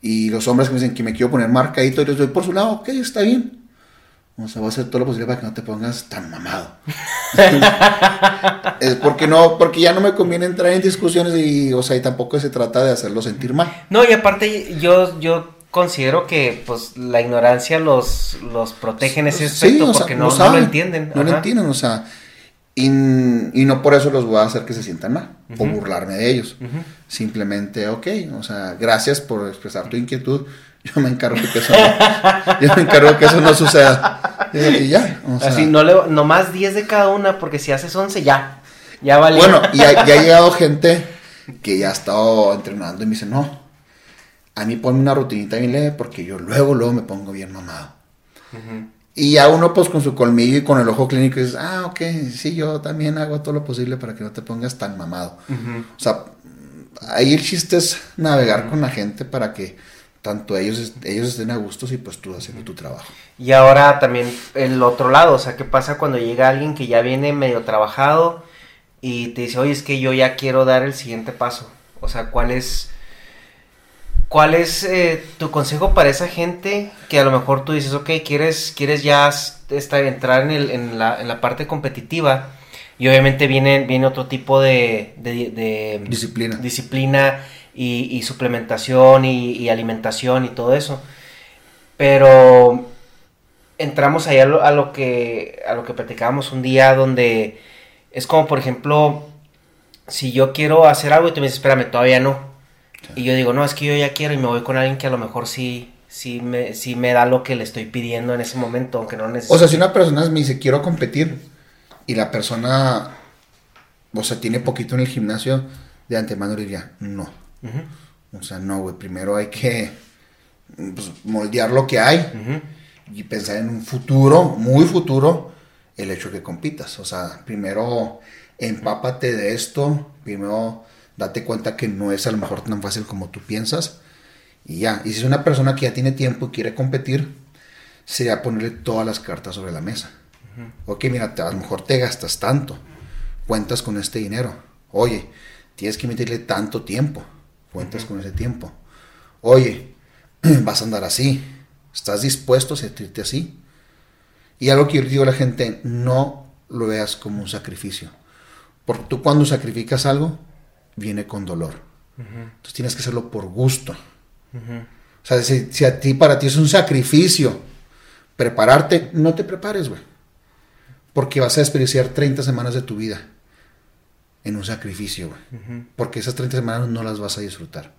Y los hombres que me dicen que me quiero poner marcadito, yo les doy por su lado, ok, está bien. O sea, voy a hacer todo lo posible para que no te pongas tan mamado. es porque no, porque ya no me conviene entrar en discusiones y, o sea, y tampoco se trata de hacerlo sentir mal. No, y aparte yo, yo considero que pues la ignorancia los, los protege en ese Sí, aspecto o sea, porque no, no saben, lo entienden. No lo Ajá. entienden, o sea, y, y no por eso los voy a hacer que se sientan mal o burlarme de ellos. Simplemente, ok, o sea, gracias por expresar tu inquietud. Yo me encargo que eso no, yo me encargo que eso no suceda. Y, ya, o sea, Así, no le, nomás 10 de cada una, porque si haces 11 ya, ya vale. Bueno, y ha, y ha llegado gente que ya ha estado entrenando y me dice, no, a mí ponme una rutinita bien leve porque yo luego, luego me pongo bien mamado. Y ya uno pues con su colmillo y con el ojo clínico dices, ah, ok, sí, yo también hago todo lo posible para que no te pongas tan mamado. O sea, ahí el chiste es navegar con la gente para que tanto ellos, ellos estén a gustos y pues tú haciendo tu trabajo. Y ahora también el otro lado, o sea, ¿qué pasa cuando llega alguien que ya viene medio trabajado y te dice, oye, es que yo ya quiero dar el siguiente paso? O sea, ¿cuál es, cuál es eh, tu consejo para esa gente que a lo mejor tú dices, ok, quieres, quieres ya estar, entrar en, el, en, la, en la parte competitiva y obviamente viene, viene otro tipo de, de- de Disciplina. disciplina y, y suplementación y, y alimentación y todo eso. Pero entramos ahí a lo, a lo que a lo que platicábamos un día donde es como por ejemplo si yo quiero hacer algo y tú me dices espérame todavía no y yo digo no es que yo ya quiero y me voy con alguien que a lo mejor sí sí me sí me da lo que le estoy pidiendo en ese momento aunque no necesito O sea, si una persona me dice, quiero competir, y la persona, o sea, tiene poquito en el gimnasio, de antemano diría, no. O sea, no, güey, primero hay que pues, moldear lo que hay y pensar en un futuro, muy futuro, el hecho que compitas. O sea, primero empápate de esto, primero date cuenta que no es a lo mejor tan fácil como tú piensas y ya. Y si es una persona que ya tiene tiempo y quiere competir, sería ponerle todas las cartas sobre la mesa. Ok, mira, a lo mejor te gastas tanto, cuentas con este dinero. Oye, tienes que meterle tanto tiempo, cuentas con ese tiempo. Oye, vas a andar así, ¿estás dispuesto a sentirte así? Y algo que yo digo a la gente, no lo veas como un sacrificio. Porque tú cuando sacrificas algo, viene con dolor. Entonces tienes que hacerlo por gusto. O sea, si, a ti, para ti es un sacrificio prepararte, no te prepares, güey. Porque vas a desperdiciar 30 semanas de tu vida en un sacrificio, güey. Porque esas 30 semanas no las vas a disfrutar.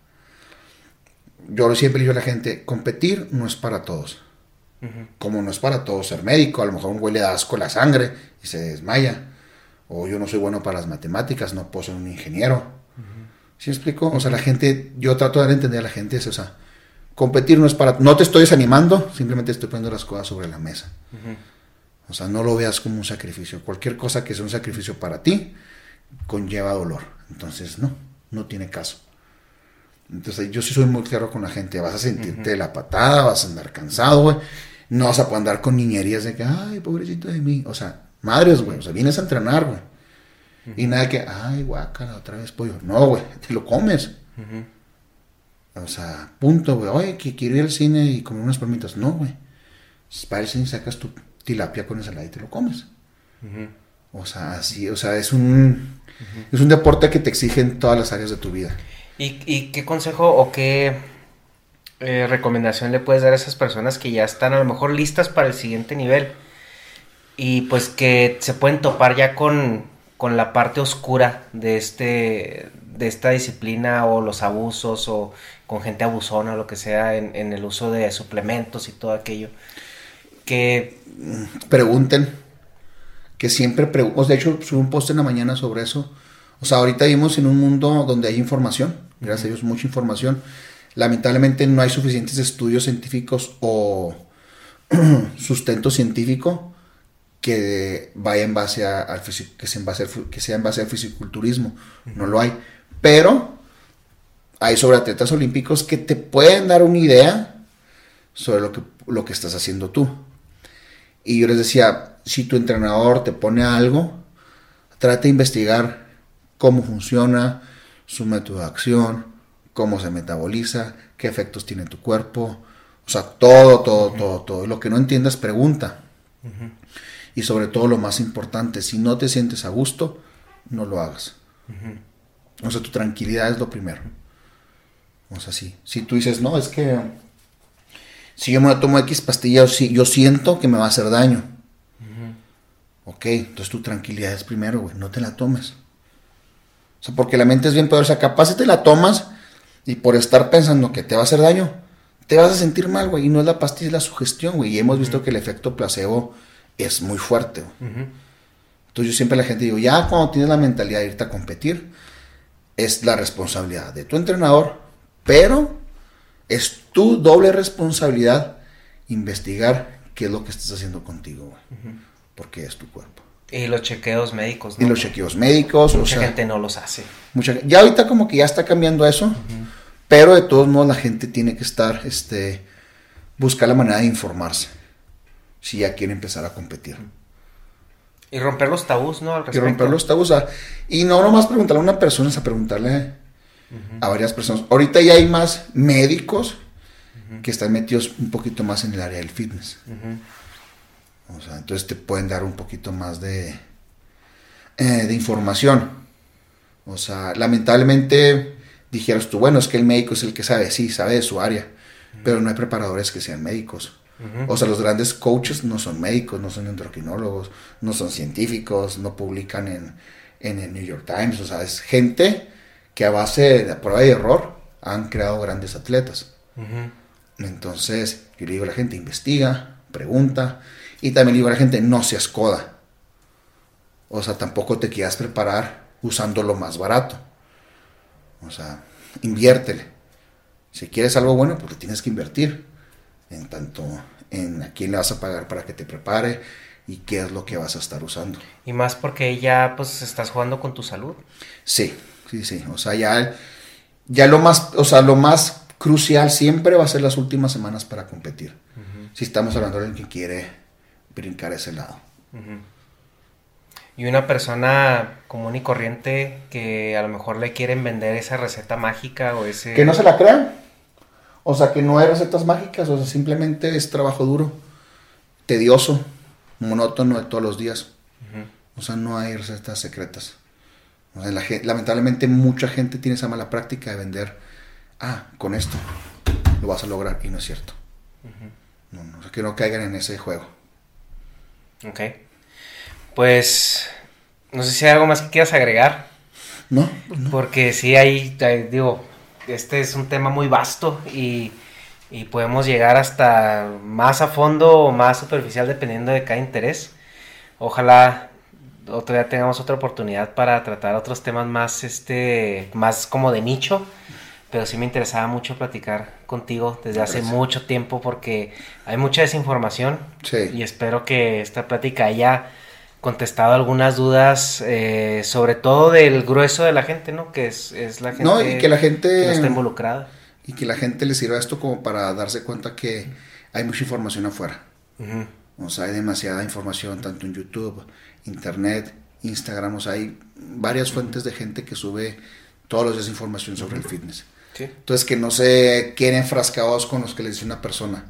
Yo siempre digo a la gente, competir no es para todos. Como no es para todos ser médico, a lo mejor un güey le da asco la sangre y se desmaya. O yo no soy bueno para las matemáticas, no puedo ser un ingeniero. ¿Sí explico? O sea, la gente, yo trato de entender a la gente, es, o sea, competir no es para... No te estoy desanimando, simplemente estoy poniendo las cosas sobre la mesa. O sea, no lo veas como un sacrificio. Cualquier cosa que sea un sacrificio para ti conlleva dolor. Entonces, no, no tiene caso. Entonces, yo sí soy muy claro con la gente. Vas a sentirte la patada, vas a andar cansado, güey. No vas a poder andar con niñerías de que, ay, pobrecito de mí. O sea, madres, güey. O sea, vienes a entrenar, güey. Y nada que, ay, guácala, otra vez pollo. No, güey, te lo comes. O sea, punto, güey. Oye, que quiero ir al cine y comer unas palmitas. No, güey. Parece y sacas tu tilapia con ensalada y te lo comes. O sea, así, o sea, es un, es un deporte que te exige en todas las áreas de tu vida. ¿Y, qué consejo o qué eh, recomendación le puedes dar a esas personas que ya están a lo mejor listas para el siguiente nivel? Y pues que se pueden topar ya con, la parte oscura de, este, de esta disciplina o los abusos o con gente abusona o lo que sea en, en el uso de suplementos y todo aquello. Que pregunten, que siempre pregunten. De hecho, subí un post en la mañana sobre eso. O sea, ahorita vivimos en un mundo donde hay información gracias a Dios, mucha información. Lamentablemente no hay suficientes estudios científicos o sustento científico que vaya en base a, al que, sea en base que sea en base al fisiculturismo. No lo hay. Pero hay sobre atletas olímpicos que te pueden dar una idea sobre lo que, lo que estás haciendo tú. Y yo les decía, si tu entrenador te pone algo, trata de investigar cómo funciona, su método de acción, cómo se metaboliza, qué efectos tiene tu cuerpo, o sea, todo, todo, todo, todo. Lo que no entiendas, pregunta. Y sobre todo lo más importante, si no te sientes a gusto, no lo hagas. O sea, tu tranquilidad es lo primero. O sea, sí. Si tú dices, no, es que si yo me tomo X pastillas, yo siento que me va a hacer daño. Ok, entonces tu tranquilidad es primero, güey, no te la tomes. O sea, porque la mente es bien poderosa. O sea, capaz si te la tomas y por estar pensando que te va a hacer daño, te vas a sentir mal, güey. Y no es la pastilla, es la sugestión, güey. Y hemos visto que el efecto placebo es muy fuerte. Entonces yo siempre a la gente digo, ya cuando tienes la mentalidad de irte a competir, es la responsabilidad de tu entrenador, pero es tu doble responsabilidad investigar qué es lo que estás haciendo contigo. Porque es tu cuerpo. Y los chequeos médicos. ¿no? Y los chequeos médicos. Mucha gente no los hace. Mucha, ya ahorita como que ya está cambiando eso, pero de todos modos la gente tiene que estar, este, buscar la manera de informarse si ya quiere empezar a competir. Y romper los tabús, ¿no? y romper los tabús. y no nomás preguntarle a una persona, es a preguntarle a varias personas. Ahorita ya hay más médicos que están metidos un poquito más en el área del fitness. O sea, entonces te pueden dar un poquito más de, eh, de información. O sea, lamentablemente dijeras tú, bueno, es que el médico es el que sabe, sí, sabe de su área, pero no hay preparadores que sean médicos. O sea, los grandes coaches no son médicos, no son endocrinólogos, no son científicos, no publican en, en el New York Times. O sea, es gente que a base de prueba y error han creado grandes atletas. Entonces, yo le digo a la gente, investiga, pregunta, y también digo a la gente, no seas coda. O sea, tampoco te quieras preparar usando lo más barato. O sea, inviértele. Si quieres algo bueno, pues le tienes que invertir. En tanto en a quién le vas a pagar para que te prepare y qué es lo que vas a estar usando. Y más porque ya pues estás jugando con tu salud. Sí, Sí, sí. O sea, ya, ya lo más, o sea, lo más crucial siempre va a ser las últimas semanas para competir. Si estamos hablando de alguien que quiere brincar ese lado. Y una persona común y corriente que a lo mejor le quieren vender esa receta mágica o ese... Que no se la crean. O sea, que no hay recetas mágicas, o sea, simplemente es trabajo duro, tedioso, monótono de todos los días. O sea, no hay recetas secretas. O sea, la gen- lamentablemente mucha gente tiene esa mala práctica de vender, ah, con esto lo vas a lograr, y no es cierto. no, no, o sea, que no caigan en ese juego. Ok. Pues no sé si hay algo más que quieras agregar. ¿No? Porque sí hay, hay- digo, este es un tema muy vasto y, y podemos llegar hasta más a fondo o más superficial dependiendo de cada interés. Ojalá otro día tengamos otra oportunidad para tratar otros temas más, este, más como de nicho. Pero sí me interesaba mucho platicar contigo desde hace mucho tiempo porque hay mucha desinformación Sí. y espero que esta plática haya contestado algunas dudas, eh, sobre todo del grueso de la gente, ¿no? Que es, es la gente, No, y que la gente- que no está involucrada. Y que la gente le sirva esto como para darse cuenta que hay mucha información afuera. O sea, hay demasiada información tanto en YouTube, Internet, Instagram. O sea, hay varias fuentes de gente que sube todos los días información sobre el fitness. Sí. Entonces, que no se queden enfrascados con los que les dice una persona.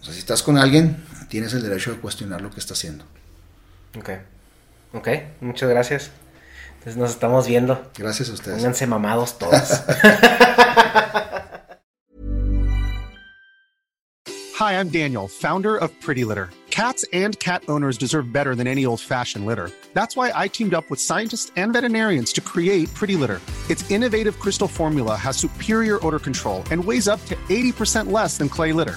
O sea, si estás con alguien, tienes el derecho de cuestionar lo que está haciendo. Ok. Ok, muchas gracias. Entonces nos estamos viendo. Gracias a ustedes. Pónganse mamados todos. Hi, I'm Daniel, founder of Pretty Litter. Cats and cat owners deserve better than any old fashioned litter. That's why I teamed up with scientists and veterinarians to create Pretty Litter. Its innovative crystal formula has superior odor control and weighs up to 80% less than clay litter.